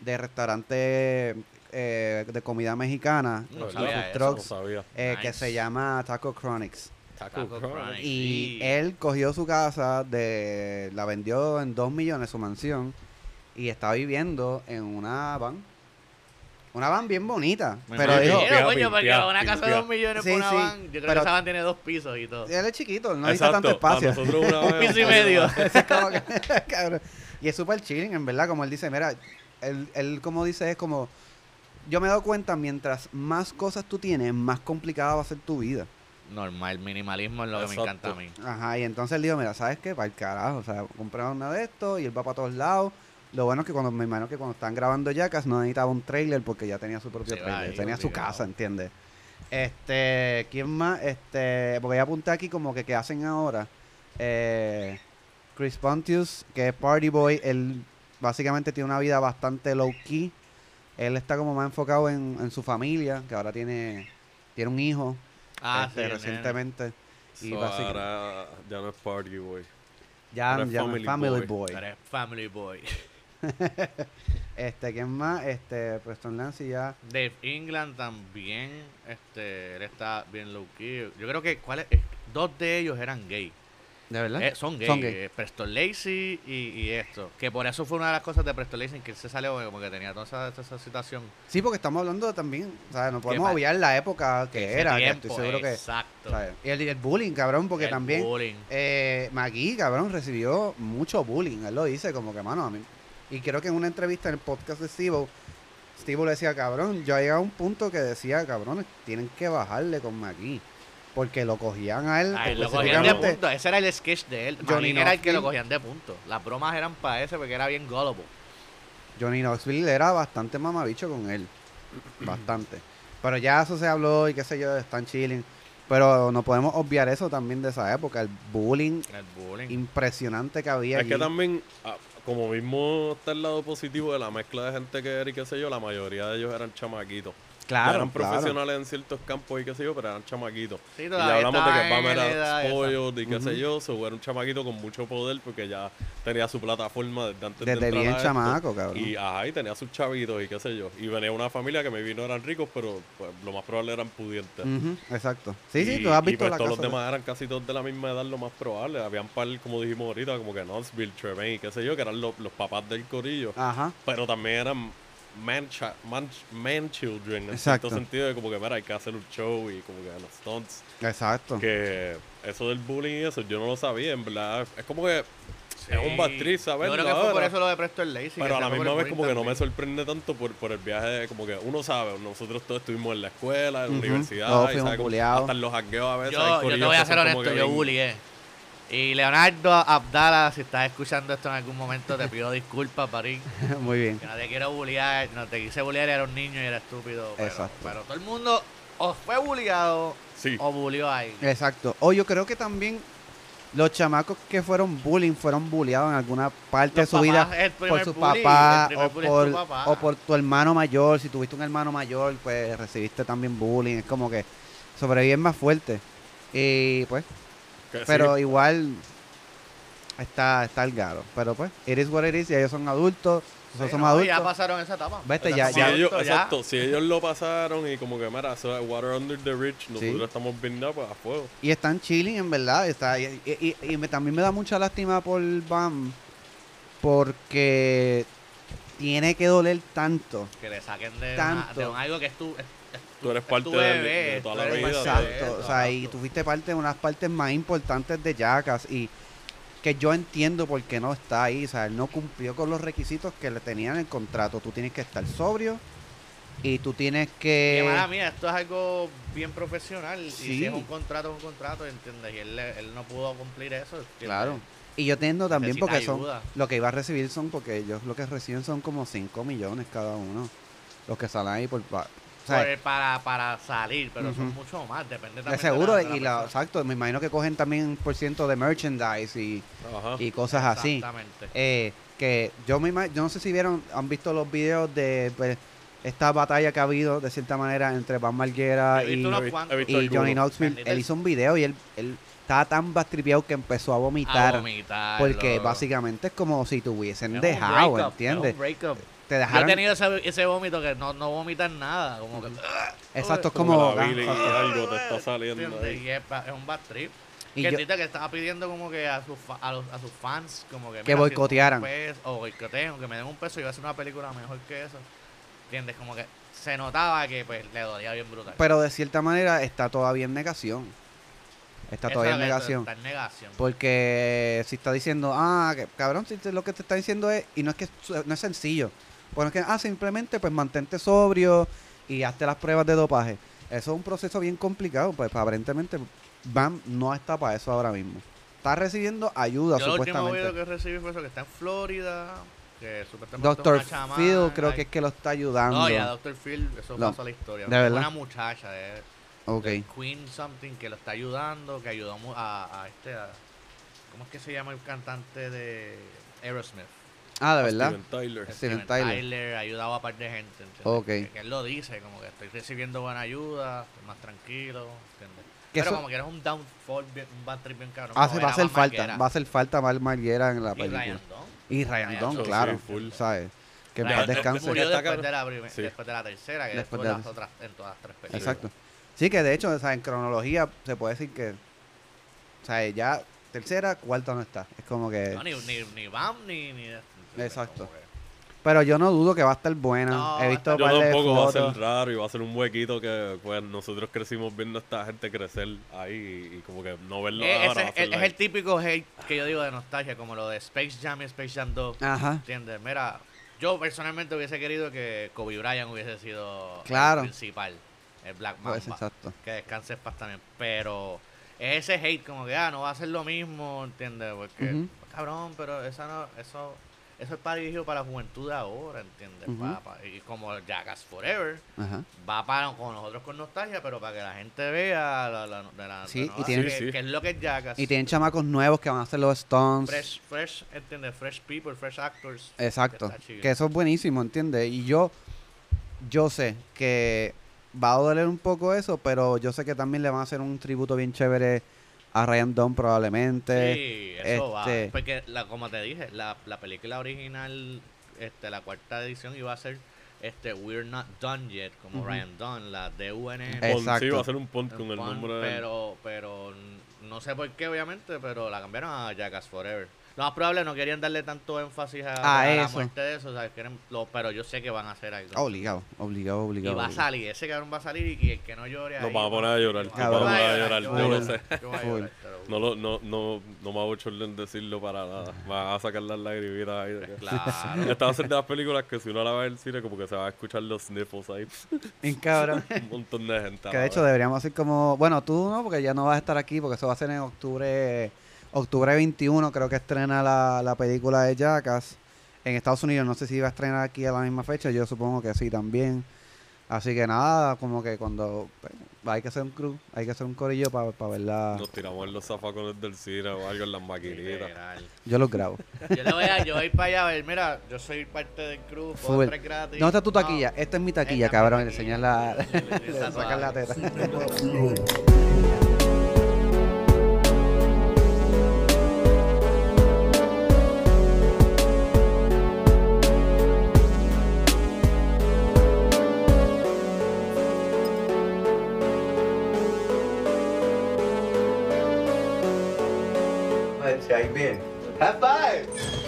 de restaurantes eh, de comida mexicana, No y sabía food eso. trucks, No sabía. eh, que se llama Taco Chronics. Taco Taco Chronic. Chronic. Y Sí. él cogió su casa, de la vendió en 2 millones su mansión y está viviendo en una van. Una van bien bonita. Me pero dijo, coño, porque una casa de pimpia. dos millones Sí, por una sí, van. Yo creo pero- que esa van tiene dos pisos y todo. él es chiquito, no necesita tanto espacio. una Un piso y medio. Y es súper chilling, en verdad, como él dice, mira, él, él como dice es como, yo me he dado cuenta, mientras más cosas tú tienes, más complicada va a ser tu vida. Normal, minimalismo es lo que me encanta a mí. Ajá, y entonces él dijo, mira, ¿sabes qué? Para el carajo, o sea, compré una de estos y él va para todos lados. Lo bueno es que cuando me imagino que cuando están grabando Jackass no necesitaba un trailer porque ya tenía su propio Sí, trailer, ahí, tenía su casa, ¿entiendes? Este, ¿quién más? Este, porque ya apunté aquí como que qué hacen ahora. Eh, Chris Pontius, que es Party Boy, él básicamente tiene una vida bastante low key. Él está como más enfocado en, en su familia, que ahora tiene, tiene un hijo Ah, este, sí, recientemente. Y So, básicamente- ahora ya no es Party Boy. Ya, ahora es ya no es Family Boy. Boy. nene. Eres family boy. Este, ¿quién más? Este, Preston Lance ya. Dave England también, este, él está bien low key. Yo creo que ¿cuál es? Eh, dos de ellos eran gay. ¿De verdad? Eh, son gay. Son gay. eh, Preston Lacey y, y esto. Que por eso fue una de las cosas de Preston Lacey que él se salió como que tenía toda esa, toda esa situación. Sí, porque estamos hablando también, o sea, no podemos obviar la época que era, que tiempo, estoy seguro que... Exacto. ¿sabes? Y el, el bullying, cabrón, porque El también bullying. eh, Magui, cabrón, recibió mucho bullying. Él lo dice como que, mano, a mí... Y creo que en una entrevista en el podcast de Steve, Steve le decía, cabrón, yo llegué a un punto que decía, cabrones, tienen que bajarle con Magui. Porque lo cogían a él A él lo cogían de punto. Ese era el sketch de él. Johnny era el que lo cogían de punto. Las bromas eran para ese porque era bien gullible. Johnny Knoxville era bastante mamabicho con él. Bastante. Pero ya eso se habló y qué sé yo, están chilling. Pero no podemos obviar eso también de esa época. El bullying El bullying. impresionante que había. Es que también, ah, como mismo está el lado positivo de la mezcla de gente que era y qué sé yo, la mayoría de ellos eran chamaquitos. Claro, eran claro. profesionales en ciertos campos y qué sé yo, pero eran chamaquitos. Sí, Y hablamos de que Pam era spoiled y qué sé Ujú. yo, so, era un chamaquito con mucho poder porque ya tenía su plataforma desde antes de Desde entrar bien a esto. chamaco, cabrón. Y ajá, y tenía sus chavitos y qué sé yo. Y venía una familia que me vino eran ricos, pero pues, lo más probable eran pudientes. Exacto. Sí, sí, Y- tú has y, visto pues la todos casa. los de- demás eran casi todos de la misma edad, lo más probable. Habían par, como dijimos ahorita, como que Knoxville, Tremaine y qué sé yo, que eran los, los papás del corillo. Ajá. Pero también eran man, man, man children, en Exacto. cierto sentido, de como que, mira, hay que hacer un show y como que los stunts. Exacto. Que eso del bullying y eso, yo no lo sabía, en verdad. Es como que Sí. es un bad trip Yo creo que fue por eso lo de Preston Lacey. que Pero a la misma el vez bullying como que no me sorprende tanto por, por el viaje, de- como que uno sabe, nosotros todos estuvimos en la escuela, en la universidad, todos y fuimos sabe, como- bulleados. hasta en los jangueos a veces. Yo, yo te voy a ser honesto, yo bien- bullié. Y Leonardo Abdala, si estás escuchando esto en algún momento, te pido disculpas, Parín. Muy bien. Que no te quiero bullear, no te quise bullear, era un niño y era estúpido. Pero, Exacto. pero todo el mundo o fue bulleado Sí. o bulleó a alguien. Exacto. O yo creo que también los chamacos que fueron bullying fueron bulleados en alguna parte Los de su vida papás, por su papá o por, tu papá. o por tu hermano mayor. Si tuviste un hermano mayor, pues recibiste también bullying. Es como que sobreviven más fuerte. Y pues, que sí. pero igual, está, está el garo. Pero pues, it is what it is, y ellos son adultos, nosotros Sí, somos no, adultos. Ya pasaron esa etapa. Vete, Ya ya- Si estamos ellos, ya. exacto, si ellos lo pasaron y como que, mira, eso es water under the bridge, nosotros estamos viendo pues, a fuego. Y están chilling, en verdad. Está, y y- y- y me- también me da mucha lástima por Bam, porque tiene que doler tanto. Que le saquen de, Tanto. una- de un algo que es tu. es Tú eres es parte tu de- bebé, de toda la vida, Exacto. O sea, y tú fuiste parte de unas partes más importantes de Jackass y que yo entiendo por qué no está ahí. O sea, él no cumplió con los requisitos que le tenían en el contrato. Tú tienes que estar sobrio y tú tienes Que mala que... mía, esto es algo bien profesional. Y si es un contrato, es un contrato, ¿entiendes? Y él, él no pudo cumplir eso. ¿entiendes? Claro. Y yo entiendo también Necesita porque son... ayuda. Lo que iba a recibir son porque ellos lo que reciben son como 5 millones cada uno. Los que salen ahí por... pa- o sea, Por- para, para salir, pero son Ujú. mucho más. Depende también de seguro, de la, de y la, exacto, me imagino que cogen también por ciento de merchandise y, Ajá. y cosas así. Exactamente. Eh, que yo me yo no sé si vieron, han visto los videos de pues, esta batalla que ha habido de cierta manera entre Van Marguera y. Johnny Knoxville. Él hizo un video y él, él estaba tan bastripeado que empezó a a vomitar. porque básicamente es como si te hubiesen dejado, ¿entiendes? Te Yo he dejaron. tenido ese, ese vómito que no, no vomitan nada. Como que. Exacto, es Como como. la bilis ah, algo te está saliendo ahí. Y es, es un bad trip. Y que yo- Tita que estaba pidiendo como que a sus, a, los- a sus fans como que, Que mira, si boicotearan. peso- o boicoteen, o que me den un peso y voy a hacer una película mejor que eso. ¿Entiendes? Como que se notaba que pues le dolía bien brutal. Pero de cierta manera está todavía en negación. Está todavía en negación. Está en negación. Porque si está diciendo, ah, que, cabrón, si te- lo que te está diciendo es, y no es que no es sencillo. Bueno, es que, ah, simplemente pues mantente sobrio y hazte las pruebas de dopaje. Eso es un proceso bien complicado, pues aparentemente Bam no está para eso ahora mismo. Está recibiendo ayuda, Yo el último video supuestamente. que recibí fue eso, que está en Florida, que supuestamente Doctor Phil creo que es que lo está ayudando. No, ya Doctor Phil, eso No, pasó la historia. ¿de verdad? Una muchacha de ok. Queen something que lo está ayudando, que ayudó a, a este, a- ¿cómo es que se llama el cantante de Aerosmith? Ah, de verdad. Steven Tyler. Steven Tyler. Tyler, ayudaba a un par de gente, ¿entiendes? Ok. Que, que él lo dice, como que estoy recibiendo buena ayuda, estoy más tranquilo, ¿entiendes? Pero eso- como que eres un downfall, bien- un bad trip bien caro. Hace, va a hacer falta, va a hacer falta Mal Marguera en la Y película. Ryan Dunn. Y Ryan Ryan Dunn, claro. sí, full. ¿Sabes? Que en paz descanse. Murió después de, la primer- Sí. después de la tercera, que Después después de de la- las otras, en todas las tres películas. Exacto. Sí, que de hecho, o sea, en cronología se puede decir que. O sea, ya tercera, cuarta no está. Es como que. No, ni, ni, ni Bam ni. ni Exacto. Pero yo no dudo que va a estar buena. No, He visto Yo par de tampoco va a ser raro y va a ser un huequito que pues nosotros crecimos viendo a esta gente crecer ahí y, y como que no verlo Eh, ahora. es, es el típico hate que yo digo de nostalgia, como lo de Space Jam y Space Jam 2. Ajá. ¿Entiendes? Mira, yo personalmente hubiese querido que Kobe Bryant hubiese sido Claro. el principal, el Black Mamba. Pues, exacto. que descanse en paz también. Pero es ese hate, como que, ah, no va a ser lo mismo, ¿entiendes? Porque, Ujú. cabrón, pero esa no, eso, eso es para dirigido para la juventud de ahora, ¿entiendes? Ujú. Pa- pa- y como Jackass Forever, Ajá. va para con nosotros con nostalgia, pero para que la gente vea la, la, de la, Sí, y nueva- tiene- que, Sí, sí. que es lo que es Jackass. Y tienen chamacos nuevos que van a hacer los Stones. fresh, fresh, ¿entiendes? Fresh people, fresh actors. Exacto. Chido. Que eso es buenísimo, ¿entiendes? Y yo, yo sé que va a doler un poco eso, pero yo sé que también le van a hacer un tributo bien chévere a Ryan Dunn probablemente. Sí, eso este- va. Porque, la, como te dije, la, la película original, este, la cuarta edición iba a ser este We're Not Done Yet, como Ujú. Ryan Dunn, la D-U-N. Exacto. Sí, va a ser un pont con el Pon, nombre pero, pero no sé por qué, obviamente, pero la cambiaron a Jackass Forever. Lo más probable no querían darle tanto énfasis a, A a la muerte de eso, o sea, quieren, lo, pero yo sé que van a hacer algo. Obligado, obligado, y obligado. va a salir, ese cabrón va a salir y, y el que no llore Nos van a poner a llorar, nos van a poner a llorar, yo a lo sé. No, lo, no, no, no me hago en decirlo para nada. Va a sacar las lagrimitas ahí. Claro. Esta va a ser de las películas que si uno la ve en el cine, como que se va a escuchar los sniffles ahí. Bien cabrón. Un montón de gente. que de hecho deberíamos hacer como... Bueno, tú no, porque ya no vas a estar aquí, porque eso va a ser en octubre... Octubre 21 creo que estrena la, la película de Jackass. En Estados Unidos no sé si va a estrenar aquí a la misma fecha, yo supongo que sí también. Así que nada, como que cuando pues, hay que hacer un crew, hay que hacer un corillo para verla. Nos tiramos en los zafacones del cine o algo en las maquinitas. Yo los grabo. Yo le voy a, yo voy para allá a ver, mira, yo soy parte del crew, puedo entrar gratis. ¿Dónde está tu No, taquilla? Esta es mi taquilla, esta es mi cabrón. Y le taquilla. enseñas la... Le- le- le sacan la teta. How you been? High five.